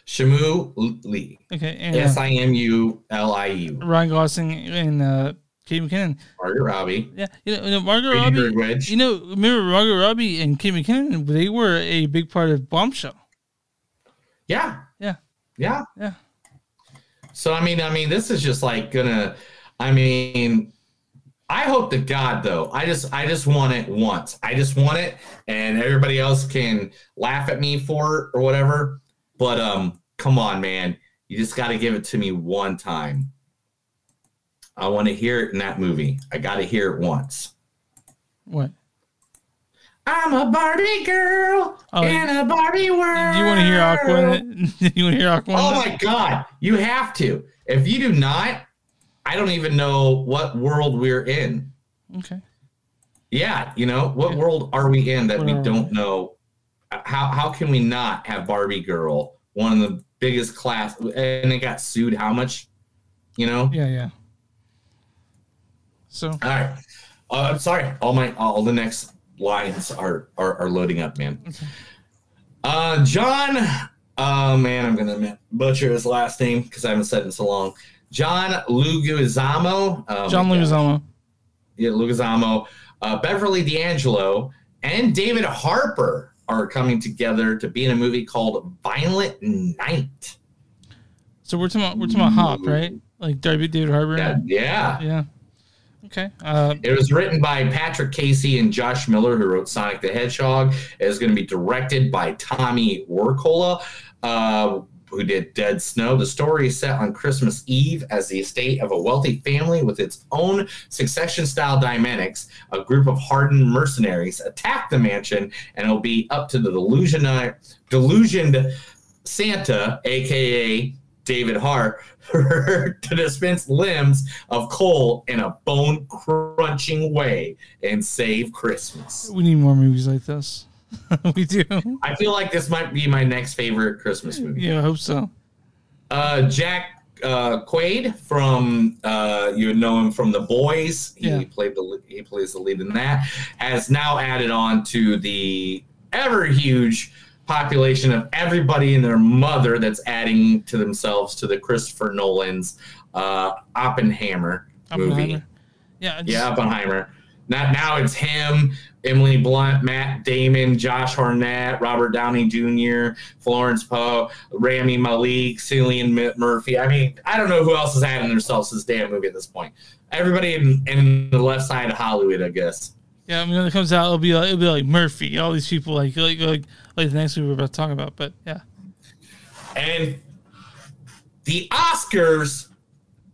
Shamu Lee. Okay, uh, S I M U L I U. Ryan Gosling and uh, Kate McKinnon. Margaret Robbie. Yeah, you know, you know Margot Robbie. You know, remember Margot Robbie and Kate McKinnon? They were a big part of Bombshell. Yeah. Yeah. Yeah. Yeah. So I mean, I mean, this is just like gonna. I mean, I hope to God though. I just, I just want it once. I just want it, and everybody else can laugh at me for it or whatever. But um, come on, man, you just got to give it to me one time. I want to hear it in that movie. I got to hear it once. What? I'm a Barbie girl Oh, in a Barbie world. Do you want to hear Aqua? in you want to hear Aqua? in Oh my god, you have to. If you do not, I don't even know what world we're in. Okay. Yeah, you know, what world are we in that we Where are don't know? How how can we not have Barbie girl, one of the biggest class, and it got sued. How much? You know. Yeah, yeah. So All right. Uh, I'm sorry. All my all the next lines are are, are loading up, man. Uh, John. Oh man, I'm gonna butcher his last name because I haven't said it in so long. John Luguzamo. Oh, John. Leguizamo. Yeah, Luguzamo, uh, Beverly D'Angelo, and David Harbour are coming together to be in a movie called Violent Night. So we're talking about we're talking about Hop, right? Like David David Harbour. Yeah, yeah. Yeah. Okay. Uh, It was written by Patrick Casey and Josh Miller, who wrote Sonic the Hedgehog. It is going to be directed by Tommy Wirkola, uh, who did Dead Snow. The story is set on Christmas Eve as the estate of a wealthy family with its own succession style dynamics. A group of hardened mercenaries attack the mansion, and it'll be up to the delusioned, delusioned Santa, aka David Hart, to dispense limbs of coal in a bone crunching way and save Christmas. we need more movies like this. we do. I feel like this might be my next favorite Christmas movie. Yeah, I hope so. Uh, Jack uh, Quaid from uh, you know him from The Boys. He Yeah. played the he plays the lead in that. Has now added on to the ever huge population of everybody and their mother that's adding to themselves to the Christopher Nolan's uh, Oppenheimer, movie. Oppenheimer. Yeah. Just, Yeah, Oppenheimer. Not now it's him, Emily Blunt, Matt Damon, Josh Hartnett, Robert Downey Jr., Florence Poe, Rami Malek, Cillian Murphy. I mean, I don't know who else is adding themselves to this damn movie at this point. Everybody in, in the left side of Hollywood, I guess. Yeah, I mean, when it comes out, it'll be like, it'll be like Murphy, all these people, like like like, like the next we're about to talk about. But yeah, And the Oscars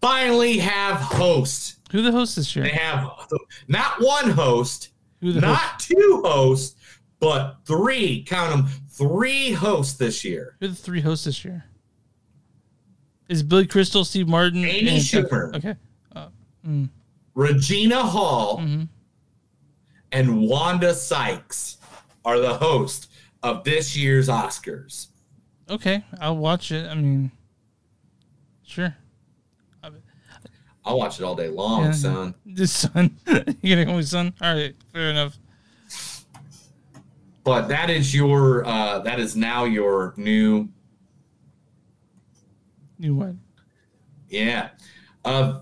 finally have hosts. who the host this year? They have not one host, Who the not two hosts, but three. Count them, three hosts this year. Who are the three hosts this year? Is Billy Crystal, Steve Martin, Amy and Schumer. Okay. Uh, mm, Regina Hall mhm. And Wanda Sykes are the host of this year's Oscars. Okay, I'll watch it. I mean, sure. I'll watch it all day long, Yeah. son. This son, you gonna call me son? All right, fair enough. But that is your uh that is now your new new what? yeah. Uh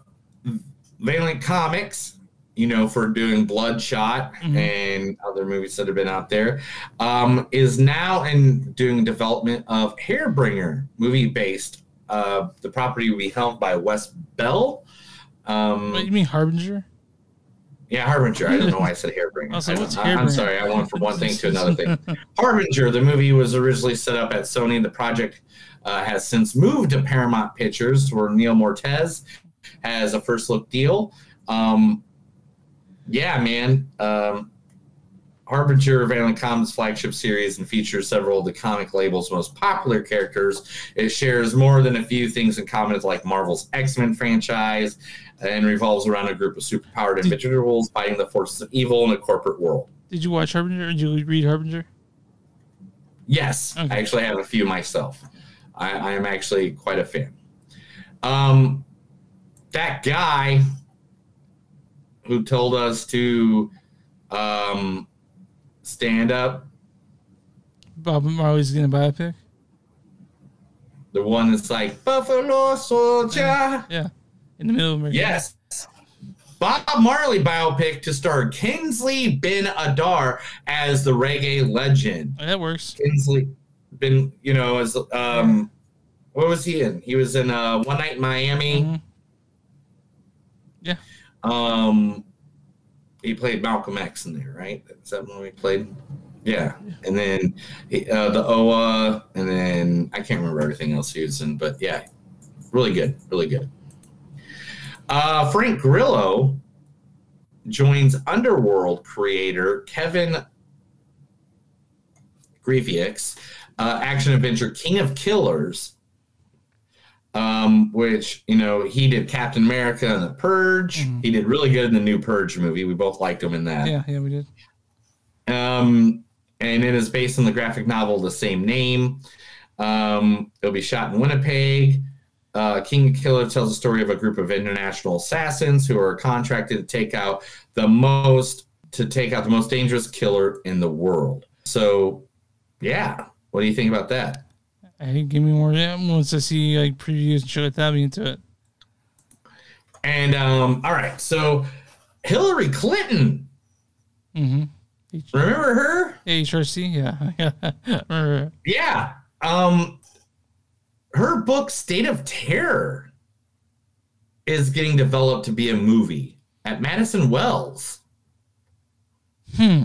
Valiant Comics, you know, for doing Bloodshot Mhm. and other movies that have been out there, um, is now in doing development of Hairbringer, movie based. Uh, the property will be helmed by Wes Bell. Um, What, you mean Harbinger? Yeah, Harbinger. I don't know why I said Hairbringer. I was like, I what's don't- I- I'm sorry. I went from one thing to another thing. Harbinger, the movie was originally set up at Sony. The project uh, has since moved to Paramount Pictures, where Neal Moritz has a first look deal. Um, yeah, man. Um, Harbinger, Valiant Comics flagship series, and features several of the comic label's most popular characters. It shares more than a few things in common with like Marvel's X Men franchise, and revolves around a group of superpowered individuals fighting the forces of evil in a corporate world. Did you watch Harbinger? Did you read Harbinger? Yes, I actually have a few myself. I, I am actually quite a fan. Um, that guy who told us to um, stand up, Bob Marley's getting a biopic. the one that's like Buffalo Soldier. Yeah, in the middle of America. Yes. Bob Marley biopic to star Kingsley Ben-Adir as the reggae legend. Oh, that works. Kingsley been, you know, as um what was he in? He was in uh One Night in Miami. Mm-hmm. Yeah. Um he played Malcolm X in there, right? Is that when we played? Yeah. And then uh, the OA, and then I can't remember everything else he was in, but yeah, really good, really good. Uh, Frank Grillo joins Underworld creator Kevin Grevioux, uh, action adventure King of Killers, um, which you know he did Captain America and the Purge. He did really good in the new Purge movie. We both liked him in that. Yeah, yeah, we did. Um, and it is based on the graphic novel of the same name. Um, it'll be shot in Winnipeg. Uh, King Killer tells the story of a group of international assassins who are contracted to take out the most to take out the most dangerous killer in the world. So, yeah, what do you think about that? Hey, give me more. Yeah, once I see like previews and shit like that, into it. And um, all right, so Hillary Clinton. Mm-hmm. Remember her? HRC, yeah. Yeah. Um, her book State of Terror is getting developed to be a movie at Madison Wells. Hmm.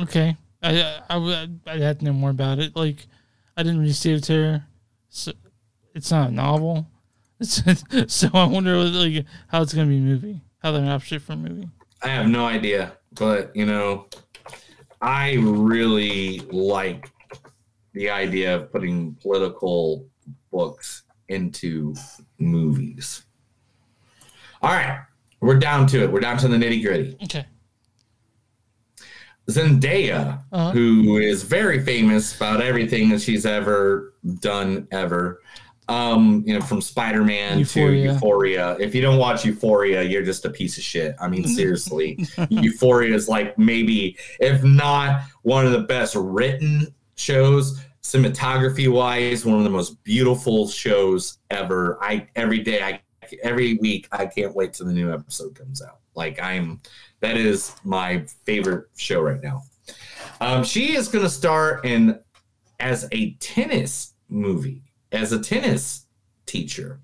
Okay. I I would I'd have to know more about it. Like, I didn't of Terror, so it's not a novel. It's, so I wonder like how it's gonna be a movie. How they're gonna option it for a movie. I have no idea, but you know, I really like the idea of putting political books into movies. All right, we're down to it. We're down to the nitty gritty. Okay. Zendaya, Uh-huh. who is very famous about everything that she's ever done ever. Um, you know, from Spider-Man Euphoria. to Euphoria. If you don't watch Euphoria, you're just a piece of shit. I mean, seriously. Euphoria is like maybe, if not one of the best written shows, cinematography wise, one of the most beautiful shows ever. I every day I every week I can't wait till the new episode comes out. Like I'm that is my favorite show right now. Um, she is going to star in as a tennis movie, as a tennis teacher.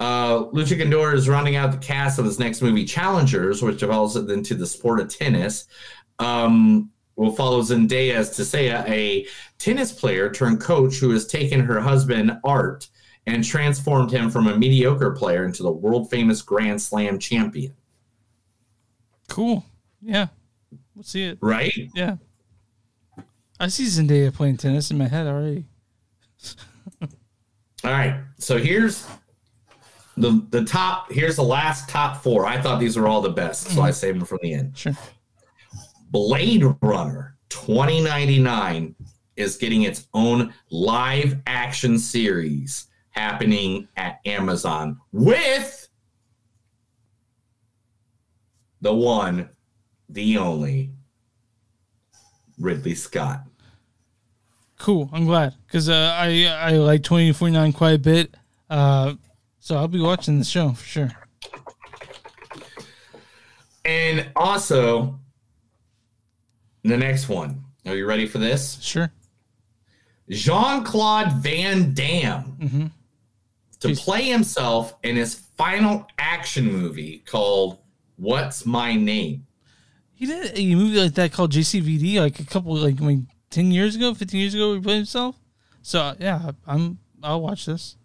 Uh, Lucha Gondor is rounding out the cast of his next movie, Challengers, which develops into the sport of tennis. Um, will follow Zendaya as Tisea, a tennis player turned coach who has taken her husband, Art, and transformed him from a mediocre player into the world famous Grand Slam champion. Cool. Yeah. We'll see it. Right? Yeah. I see Zendaya playing tennis in my head already. All right. So here's the the top. Here's the last top four. I thought these were all the best, so I mm-hmm. saved them from the end. Sure. Blade Runner 2099 is getting its own live action series happening at Amazon with the one, the only Ridley Scott. Cool. I'm glad because uh, I I like 2049 quite a bit. Uh, so I'll be watching the show for sure. And also, the next one. Are you ready for this? Sure. Jean Claude Van Damme Mm-hmm. to play himself in his final action movie called What's My Name? He did a movie like that called JCVD like a couple like I mean, 10 years ago, 15 years ago. He played himself. So yeah, I'm I'll watch this.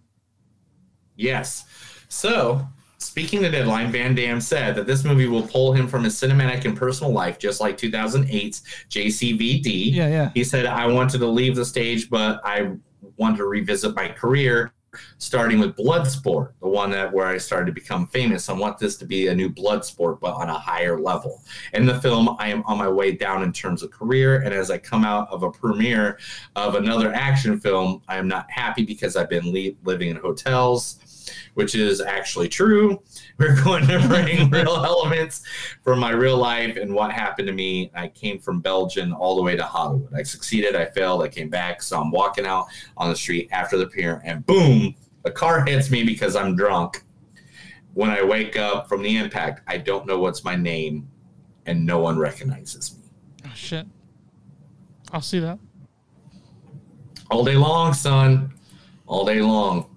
Yes. So, speaking to Deadline, Van Damme said that this movie will pull him from his cinematic and personal life, just like 2008's JCVD. Yeah, yeah. He said, I wanted to leave the stage, but I wanted to revisit my career, starting with Bloodsport, the one that where I started to become famous. I want this to be a new Bloodsport, but on a higher level. In the film, I am on my way down in terms of career, and as I come out of a premiere of another action film, I am not happy because I've been le- living in hotels which is actually true. We're going to bring real elements from my real life and what happened to me. I came from Belgium all the way to Hollywood. I succeeded, I failed, I came back. So I'm walking out on the street after the premiere, and boom, a car hits me because I'm drunk. When I wake up from the impact, I don't know what's my name, and no one recognizes me. Oh shit. I'll see that. All day long, son. All day long.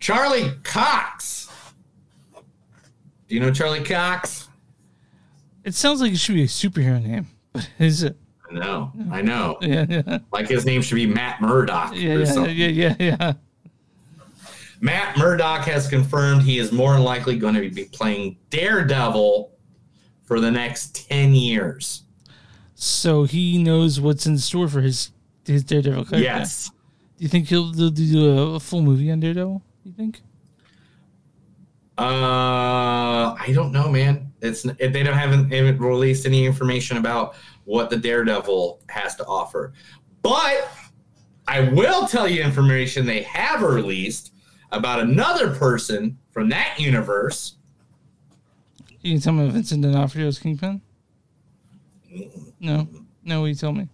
Charlie Cox. Do you know Charlie Cox? It sounds like it should be a superhero name, but is it? I know. I know. Yeah, yeah. Like his name should be Matt Murdock Yeah, or yeah, something. yeah, yeah, yeah. Matt Murdock has confirmed he is more than likely going to be playing Daredevil for the next 10 years. So he knows what's in store for his his Daredevil character. Yes. Do you think he'll, do a, a full movie on Daredevil? You think? Uh, I don't know, man. It's they don't haven't, haven't released any information about what the Daredevil has to offer, but I will tell you information they have released about another person from that universe. You can tell me if Vincent D'Onofrio's Kingpin? No. No, you tell me.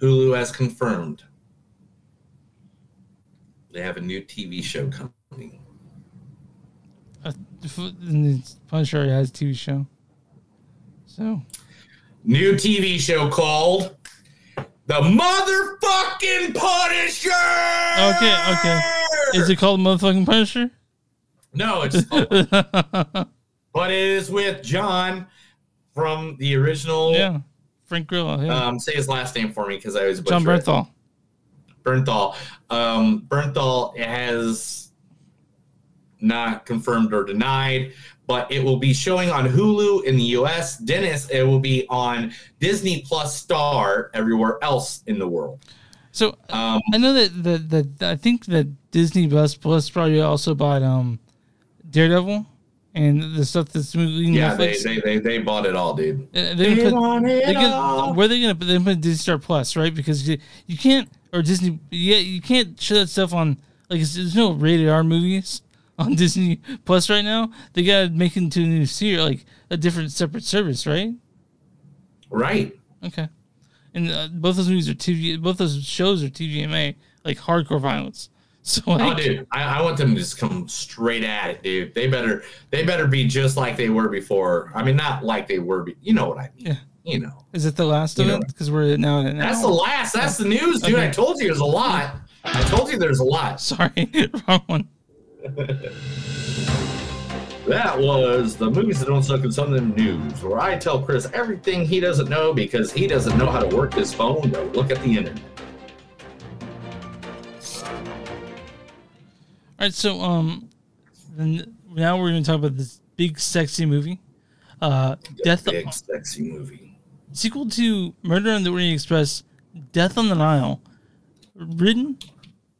Hulu has confirmed they have a new TV show coming. Uh, f- and it's- Punisher has a TV show. So, New TV show called The Motherfucking Punisher! okay, okay. Is it called Motherfucking Punisher? No, it's but it is with John from the original. Yeah, Frank Grillo. Yeah. Um, say his last name for me because I always John. Bernthal. Bernthal. Um, Bernthal has not confirmed or denied, but it will be showing on Hulu in the US. Dennis, it will be on Disney Plus Star everywhere else in the world. So Um, I know that that that I think that Disney Plus Plus probably also bought um Daredevil and the stuff that's moving. yeah, they, Netflix. they, they, they bought it all, dude. Uh, they're put, want it they're gonna- all. where are they gonna put? They put Disney Star Plus, right? Because you, you can't or Disney, yeah, you can't show that stuff on like there's no rated R movies on Disney Plus right now. They gotta make it into a new series, like a different separate service, right? Right. Okay. And uh, both those movies are TV. Both those shows are TVMA, like hardcore violence. So Oh, dude, I, I want them to just come straight at it, dude. They better, they better be just like they were before. I mean, not like they were, be, you know what I mean? Yeah. You know, is it the last of You it? Because we're now that's the last. That's the news, dude. Okay. I told you there's a lot. I told you there's a lot. Sorry, wrong one. That was the movies that don't suck and some of Southern News, where I tell Chris everything he doesn't know because he doesn't know how to work his phone to look at the internet. All right, so um, then now we're gonna talk about this big sexy movie, uh, Death Big sexy movie. sequel to Murder on the Orient Express, Death on the Nile, written,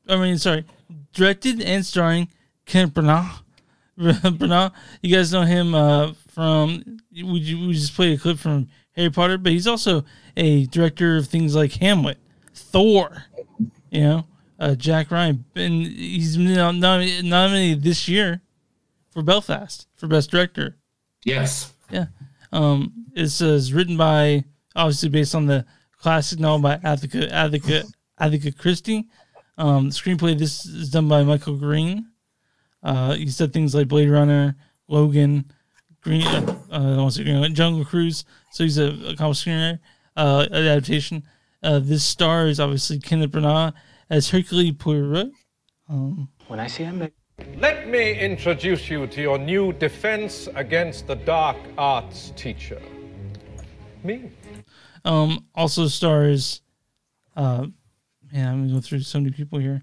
I mean, sorry, directed and starring Kenneth Branagh. Branagh, you guys know him uh, from we, we just played a clip from Harry Potter, but he's also a director of things like Hamlet, Thor, you know, uh, Jack Ryan, and he's nom- nom- nominated this year for Belfast for Best Director. Yes. Yeah. Um, it's uh, it's written by obviously based on the classic novel by Attica Attica Attica Christie. Um, the screenplay this is done by Michael Green. Uh, he said things like Blade Runner, Logan, Green, uh, I don't want to say Green, Jungle Cruise. So he's a, a comic screenwriter. Uh, adaptation. Uh, this stars obviously Kenneth Branagh as Hercule Poirot. Um, When I say I'm Let me introduce you to your new defense against the dark arts teacher. Me. Um, also stars, uh, man, I'm gonna go through so many people here.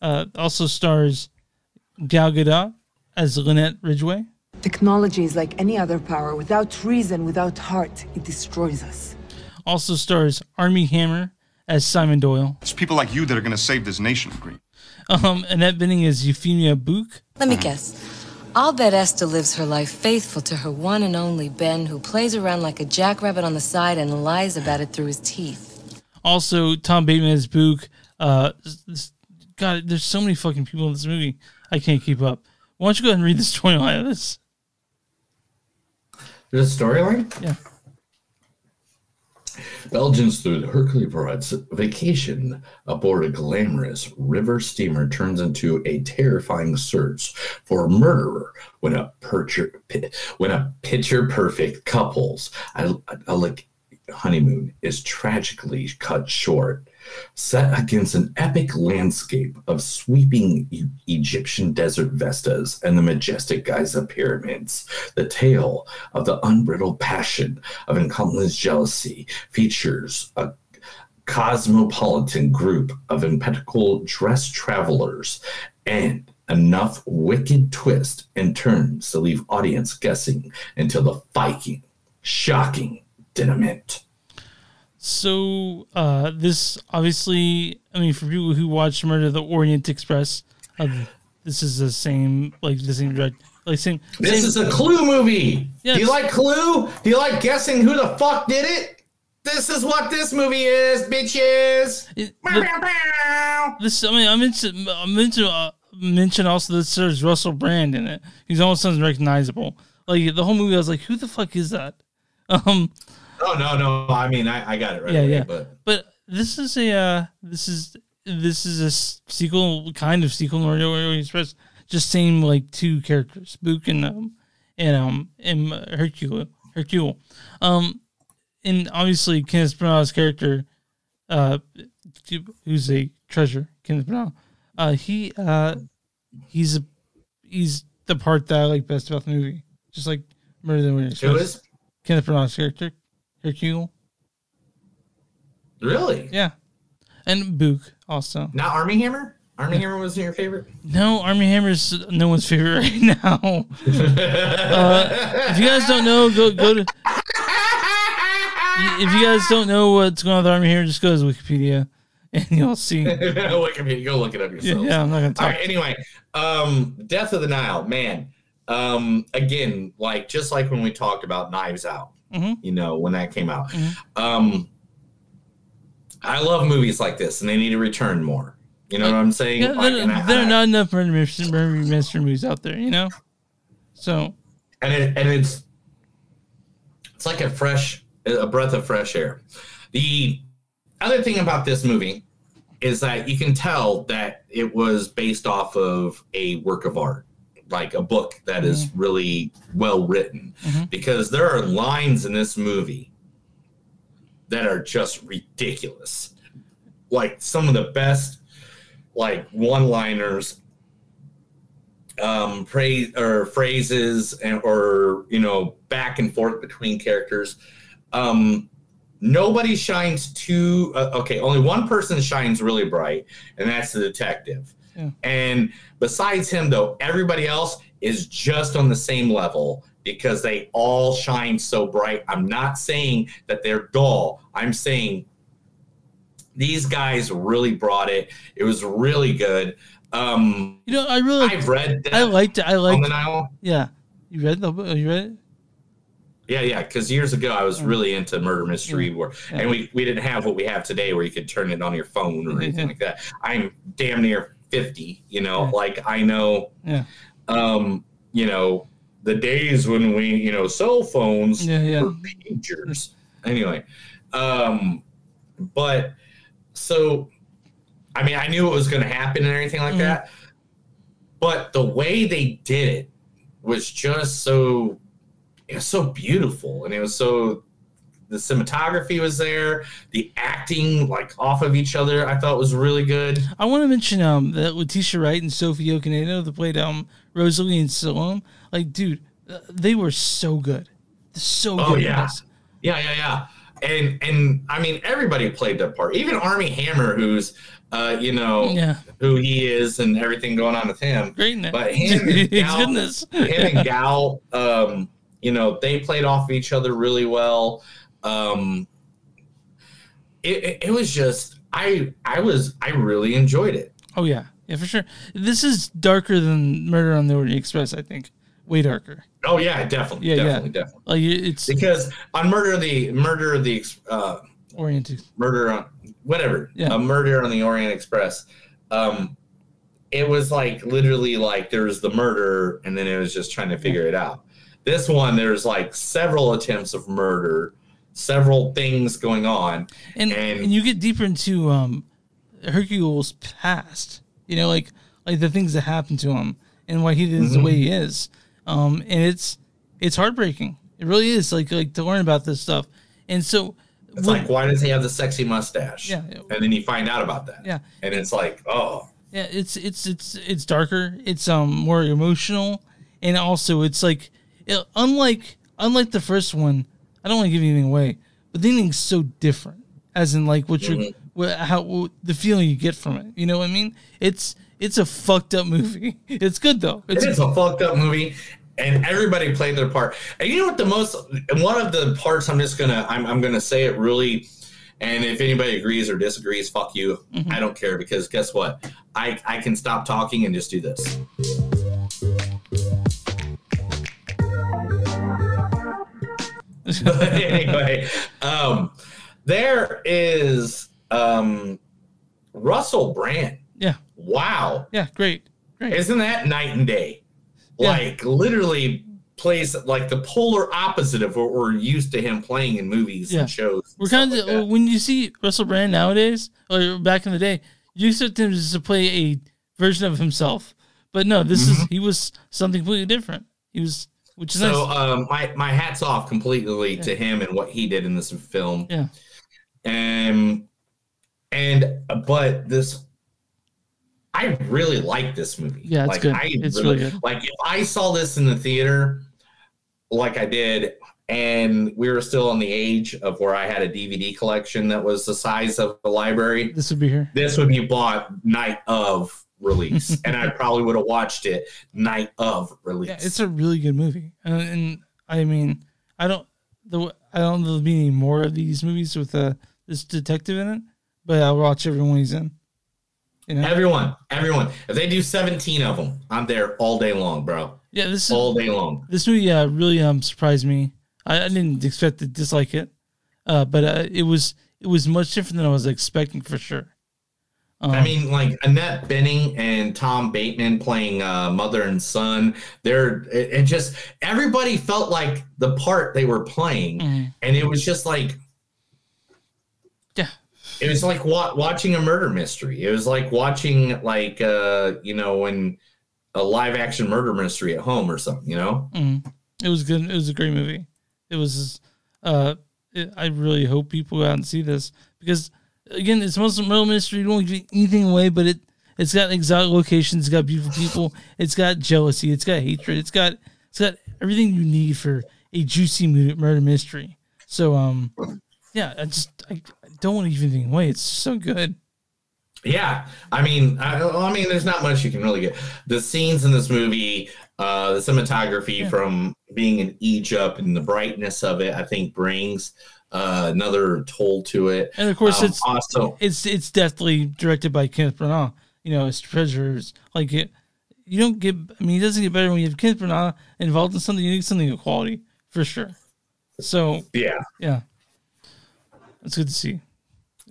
Uh, also stars Gal Gadot as Linnet Ridgeway. Technology is like any other power. Without reason, without heart, it destroys us. Also stars Armie Hammer as Simon Doyle. It's people like you that are going to save this nation, Green. Um, Annette Bening as Euphemia Bouc. Let me guess. I'll bet Esther lives her life faithful to her one and only Ben, who plays around like a jackrabbit on the side and lies about it through his teeth. Also Tom Bateman as Bouc. Uh, this- this- God, there's so many fucking people in this movie. I can't keep up. Why don't you go ahead and read the storyline of this? There's a storyline? Yeah. Belgians through the Hercule Poirot's vacation aboard a glamorous river steamer turns into a terrifying search for a murderer when a picture when a picture perfect couples a, a, like honeymoon is tragically cut short set against an epic landscape of sweeping E- Egyptian desert vistas and the majestic Giza pyramids. The tale of the unbridled passion of incomplete jealousy features a cosmopolitan group of impeccable dressed travelers and enough wicked twists and turns to leave audience guessing until the Viking shocking denouement. So uh, this obviously, I mean, for people who watch Murder of the Orient Express, uh, this is the same, like the same direct, like same. This same- is a Clue movie. Do you like Clue? Do you like guessing who the fuck did it? this is what this movie is, bitches. This, I mean, I mentioned, I mentioned, uh, mentioned also that there's Russell Brand in it. He's almost unrecognizable. Like the whole movie, I was like, who the fuck is that? Um, Oh no, no. I mean, I, I got it right. yeah, away, yeah. But But this is a, uh, this is, this is a sequel, kind of sequel, or Orient Express. Just same like two characters, Bouc and um, and um, and Hercule, Hercule. Um, and obviously Kenneth Branagh's character, uh, who's a treasure, Kenneth Branagh. Uh, he uh, he's a he's the part that I like best about the movie. Just like Murder the Orient Express. is? Kenneth Branagh's character, Hercule. really, Yeah, and Bouc also. not Armie Hammer. Armie Hammer wasn't your favorite. No, Armie Hammer's no one's favorite right now. uh, if you guys don't know, go go to. If you guys don't know what's going on with Armie Hammer, just go to Wikipedia, and you'll see. Wikipedia, go look it up Yeah, yourself. yeah, I'm not gonna talk. right, anyway, um, Death of the Nile, man. Um, again, like just like when we talked about Knives Out, Mhm. you know, when that came out. Mhm. Um, I love movies like this, and they need to return more. You know what I'm saying? Yeah, Like, there, I- there are not enough murder mystery movies out there, you know. So and it, and it's it's like a fresh a breath of fresh air. The other thing about this movie is that you can tell that it was based off of a work of art, like a book that is really well written, Mhm. because there are lines in this movie that are just ridiculous. Like some of the best like one-liners um praise or phrases and or you know back and forth between characters um nobody shines too uh, okay only one person shines really bright and that's the detective Yeah. and besides him though everybody else is just on the same level because they all shine so bright i'm not saying that they're dull i'm saying these guys really brought it it was really good um you know, I really, i've read I liked it. I on liked. the Nile. Yeah, you read the? You read it? Yeah, yeah. Because years ago, I was really into murder mystery, where Yeah. and we we didn't have what we have today, where you could turn it on your phone or anything like that. I'm damn near fifty. You know, like I know, Yeah. um, you know, the days when we, you know, cell phones Yeah, yeah. were pagers. Anyway, um, but so, I mean, I knew it was going to happen and everything like Mhm. that, but the way they did it was just so it was so beautiful and it was so the cinematography was there the acting like off of each other i thought was really good. I want to mention um that Letitia Wright and Sophie Okonedo that played um Rosalie and Salome. Like, dude, uh, they were so good, so good. oh in yeah. Yeah yeah yeah. And and i mean everybody played their part. Even Armie Hammer who's uh you know Yeah. who he is and everything going on with him. Great but him and gal, him and gal um you know they played off of each other really well um it, it, was just i i was i really enjoyed it Oh yeah, yeah for sure. This is darker than Murder on the Orient Express. I think way darker. Oh yeah, definitely, Yeah, yeah. definitely, definitely. Like it's Because on murder of the murder of the uh, Orient murder on whatever, Yeah. a murder on the Orient Express. Um, it was like literally like there was the murder, and then it was just trying to figure it out. This one, there's like several attempts of murder, several things going on, and and, you get deeper into um Hercule's past. You know, like like the things that happened to him and why he is the Mhm. way he is. Um, and it's it's heartbreaking. It really is. Like like to learn about this stuff. And so It's when- like, why does he have the sexy mustache? Yeah. And then you find out about that. Yeah. And it's like, oh, Yeah, it's it's it's it's darker. It's um more emotional, and also it's like it, unlike unlike the first one. I don't want to give anything away, but the ending's so different. As in, like what you're what, how what, the feeling you get from it. You know what I mean? It's it's a fucked up movie. It's good though. It's it is a fucked up movie and everybody played their part and you know what the most one of the parts i'm just gonna i'm, I'm gonna say it really and if anybody agrees or disagrees fuck you Mm-hmm. i don't care because guess what i i can stop talking and just do this anyway um There is um, Russell Brand. Yeah. Wow. Yeah, great. Great. Isn't that night and day? Yeah. Like literally plays like the polar opposite of what we're used to him playing in movies Yeah. and shows. We're kind of when you see Russell Brand nowadays, or back in the day, you expect him to play a version of himself. But no, this is he was something completely different. He was, which is So nice. um, my my hats off completely to him and what he did in this film. Yeah. Um, and but this, I really like this movie. Yeah, it's like, good. I It's really, really good. Like if I saw this in the theater, like I did, and we were still on the age of where I had a DVD collection that was the size of the library, this would be here. this would be bought night of release, and I probably would have watched it night of release. Yeah, it's a really good movie, and, and I mean, I don't the I don't know there'll be any more of these movies with uh, this detective in it, but I'll watch every one he's in. You know? Everyone, everyone. If they do 17 of them, I'm there all day long, bro. Yeah, this is all day long. This movie uh, really um surprised me. I, I didn't expect to dislike it, uh, but uh, it was it was much different than I was expecting for sure. Um, I mean, like Annette Bening and Tom Bateman playing uh, mother and son. They're it, it just everybody felt like the part they were playing, Mhm. and it was just like, yeah, it was like wa- watching a murder mystery. It was like watching like uh, you know when a live action murder mystery at home or something. You know. Mhm. It was good. It was a great movie. It was. Uh, it, I really hope people go out and see this because again, it's most real mystery. You don't give anything away, but it it's got exotic locations. It's got beautiful people. It's got jealousy. It's got hatred. It's got it's got everything you need for a juicy murder mystery. So um, yeah, I just I, I don't want to give anything away. It's so good. Yeah, I mean, I, I mean, there's not much you can really get. The scenes in this movie, uh, the cinematography from being in Egypt and the brightness of it, I think brings uh, another toll to it. And of course, Um, it's also it's it's definitely directed by Kenneth Branagh. You know, it's treasures like it. You don't get. I mean, it doesn't get better when you have Kenneth Branagh involved in something. You need something of quality for sure. So yeah, yeah, it's good to see.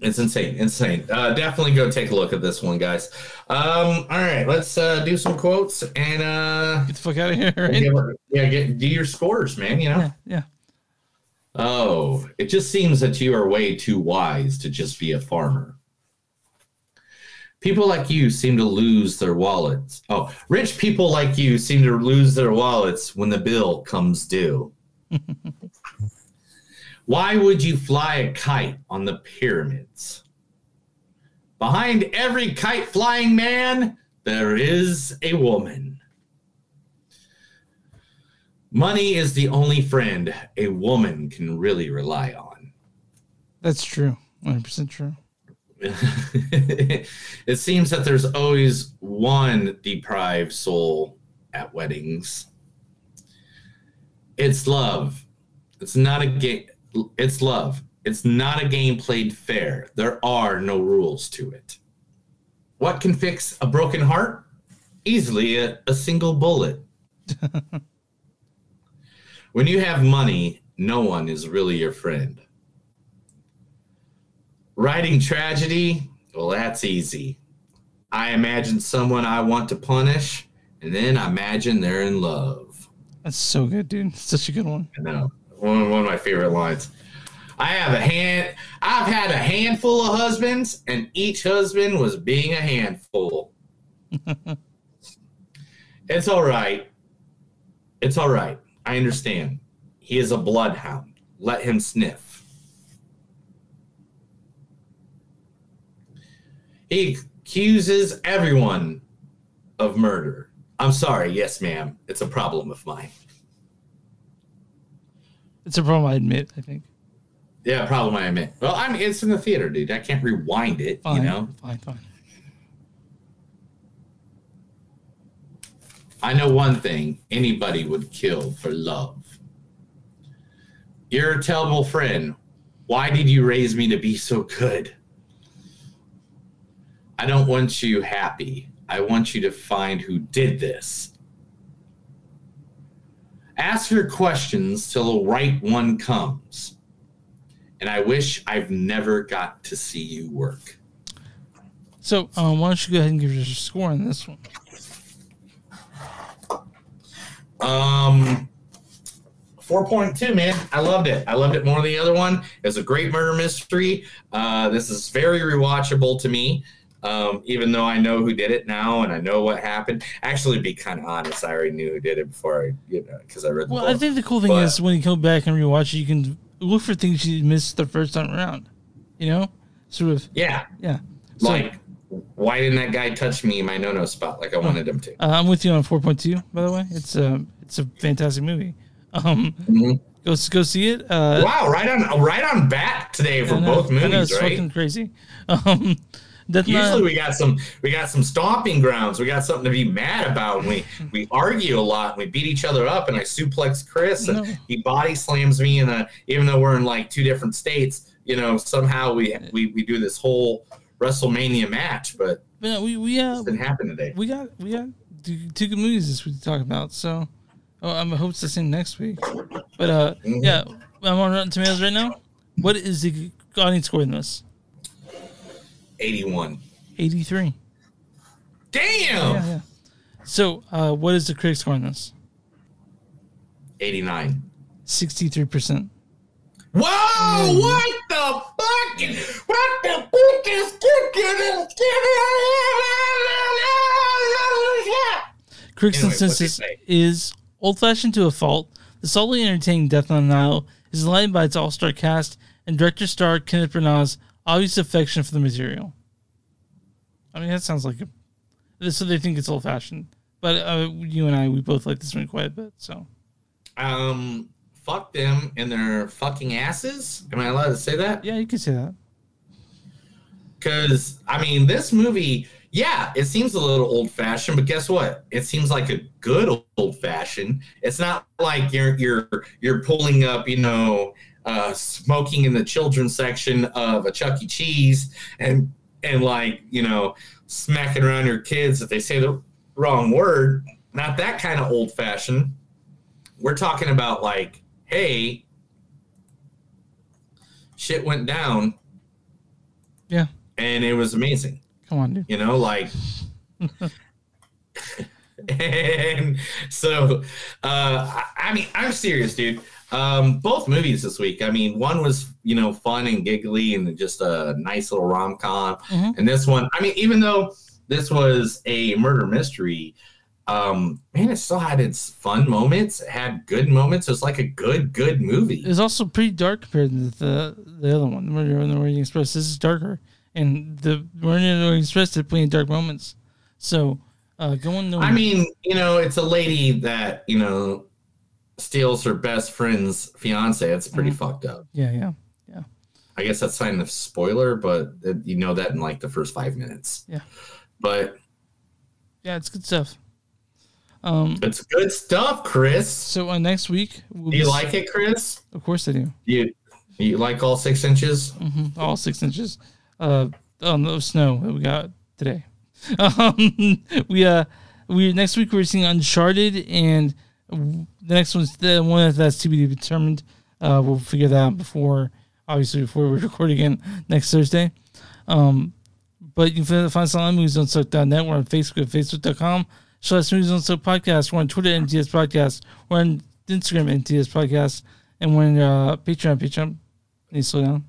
it's insane, insane. Uh, definitely go take a look at this one, guys. Um, all right, let's uh, do some quotes and uh, get the fuck out of here. Right? Give, yeah, get do your scores, man. You know. Yeah, yeah. Oh, it just seems that you are way too wise to just be a farmer. People like you seem to lose their wallets. Oh, rich people like you seem to lose their wallets when the bill comes due. Why would you fly a kite on the pyramids? Behind every kite flying man, there is a woman. Money is the only friend a woman can really rely on. That's true. One hundred percent true. it seems that there's always one deprived soul at weddings. It's love. It's not a game. It's love. It's not a game played fair. There are no rules to it. What can fix a broken heart? Easily a, a single bullet. when you have money, no one is really your friend. Writing tragedy, well, that's easy. I imagine someone I want to punish, and then I imagine they're in love. That's so good, dude. Such a good one. I know. One, one of my favorite lines. I have a hand. I've had a handful of husbands, and each husband was being a handful. it's all right. It's all right. I understand. He is a bloodhound. Let him sniff. He accuses everyone of murder. I'm sorry. Yes, ma'am. It's a problem of mine. It's a problem I admit. I think. Yeah, problem I admit. Well, I mean, it's in the theater, dude. I can't rewind it, Fine, you know? fine, fine. I know one thing anybody would kill for love. A terrible friend. Why did you raise me to be so good? I don't want you happy. I want you to find who did this. Ask your questions till the right one comes. and I wish I've never got to see you work. So, um, why don't you go ahead and give us your score on this one? Um, four point two, man. I loved it. I loved it more than the other one. It's a great murder mystery. Uh, this is very rewatchable to me. Um, even though I know who did it now and I know what happened. Actually, to be kind of honest, I already knew who did it before I, you know, because I read. The Well, book. I think the cool thing But- is when you go back and rewatch it, you can look for things you missed the first time around. You know, sort of. Yeah. Yeah. So, like, why didn't that guy touch me in my no no spot like I wanted him to? uh, I'm with you on 4.2. By the way, it's a it's a fantastic movie. Um, go go see it. Uh, Mm-hmm. wow, right on, right on bat today for know, both know, movies, it's right? fucking crazy. Um, Death Usually Knight- we got some we got some stomping grounds. We got something to be mad about. And we we argue a lot. And we beat each other up. And I suplex Chris, and No. he body slams me. And uh, even though we're in like two different states, you know, somehow we we, we do this whole WrestleMania match. But no, we we uh, didn't happen today. we got we got two, two good movies this week to talk about. So, oh, I'm hope it's the same next week. But uh, Mm-hmm. yeah, I'm on Rotten Tomatoes right now. What is the audience score in this? eighty one. 83. Damn. Yeah, yeah. So, uh, what is the critic score on this? Eighty nine. 63%. Whoa! What the fuck? What the fuck is cooking? Critics' Anyway, consensus is old fashioned to a fault. The solely entertaining Death on the Nile is enlightened by its all star cast and director star Kenneth Branagh's obvious affection for the material. I mean, that sounds like a. So they think it's old fashioned. But uh, you and I, we both like this one quite a bit. So, Um, fuck them and their fucking asses. Am I allowed to say that? yeah, you can say that. Because I mean, this movie, yeah, it seems a little old fashioned, but guess what? It seems like a good old fashioned. It's not like you're you're you're pulling up, you know, uh, smoking in the children's section of a Chuck E. Cheese and and like you know smacking around your kids if they say the wrong word. Not that kind of old fashioned. We're talking about like, hey, shit went down Yeah. and it was amazing. Come on, dude. You know, like and so uh I, mean I'm serious, dude. Um both movies this week. I mean, one was, you know, fun and giggly and just a nice little rom-com. Mhm. And this one, I mean, even though this was a murder mystery, um, man, it still had its fun moments. It had good moments. It was like a good, good movie. It's also pretty dark compared to the the other one, the Murder on the Orient Express. This is darker, and the Murder on the Orient Express had plenty of dark moments. So, uh, going to I mean, you know, it's a lady that, you know, steals her best friend's fiance. It's pretty fucked up. yeah, yeah, yeah, I guess that's sign of spoiler, but it, you know that in like the first five minutes. Yeah. But yeah. It's good stuff. Um, it's good stuff, Chris. so uh, next week, we'll Do you like it, Chris? Of course, I do. You you like all six inches? hmm All six inches uh, on the snow that we got today. Um, we uh, we next week we're seeing Uncharted, and the next one's the one that's to be determined. Uh, we'll figure that out before, obviously, before we record again next Thursday. Um, but you can find us on moviesdontsuck.net. We're on Facebook at facebook.com slash movies don't suck podcast. We're on Twitter MTS podcast. We're on Instagram MTS podcast. And we're on uh, Patreon. Patreon. Need to slow down.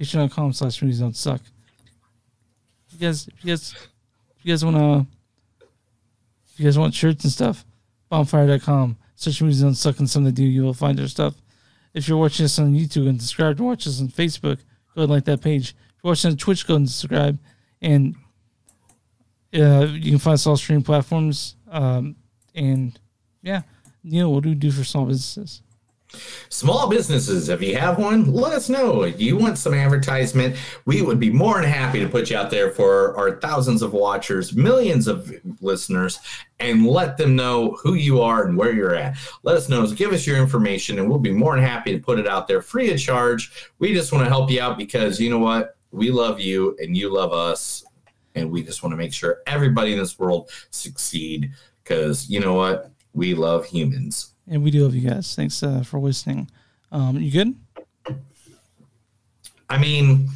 Patreon.com slash movies don't suck. If you guys, if you guys, if you guys want to, if you guys want shirts and stuff, bonfire.com. Search movies don't suck and something to do. You will find our stuff. If you're watching us on YouTube and subscribe to watch us on Facebook, go and like that page. If you're watching on Twitch, go and subscribe. And uh, you can find us all streaming platforms. Um, and yeah, Neil, what do we do for small businesses? Small businesses, if you have one, let us know. You want some advertisement, we would be more than happy to put you out there for our thousands of watchers, millions of listeners, and let them know who you are and where you're at. Let us know. Give us your information, and we'll be more than happy to put it out there free of charge. We just want to help you out because you know what? We love you, and you love us, and we just want to make sure everybody in this world succeed because you know what? We love humans. And we do love you guys. Thanks uh, for listening. Um, you good? I mean,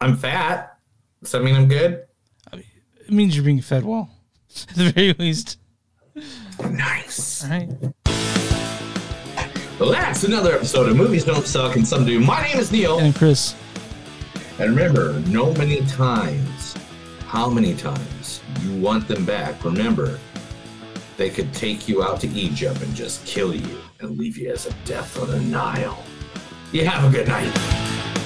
I'm fat. Does that mean I'm good? It means you're being fed well, at the very least. Nice. All right. Well, that's another episode of Movies Don't Suck and Some Do. My name is Neil. And Chris. And remember, no many times, how many times you want them back, remember, they could take you out to Egypt and just kill you and leave you as a death on the Nile. You have a good night.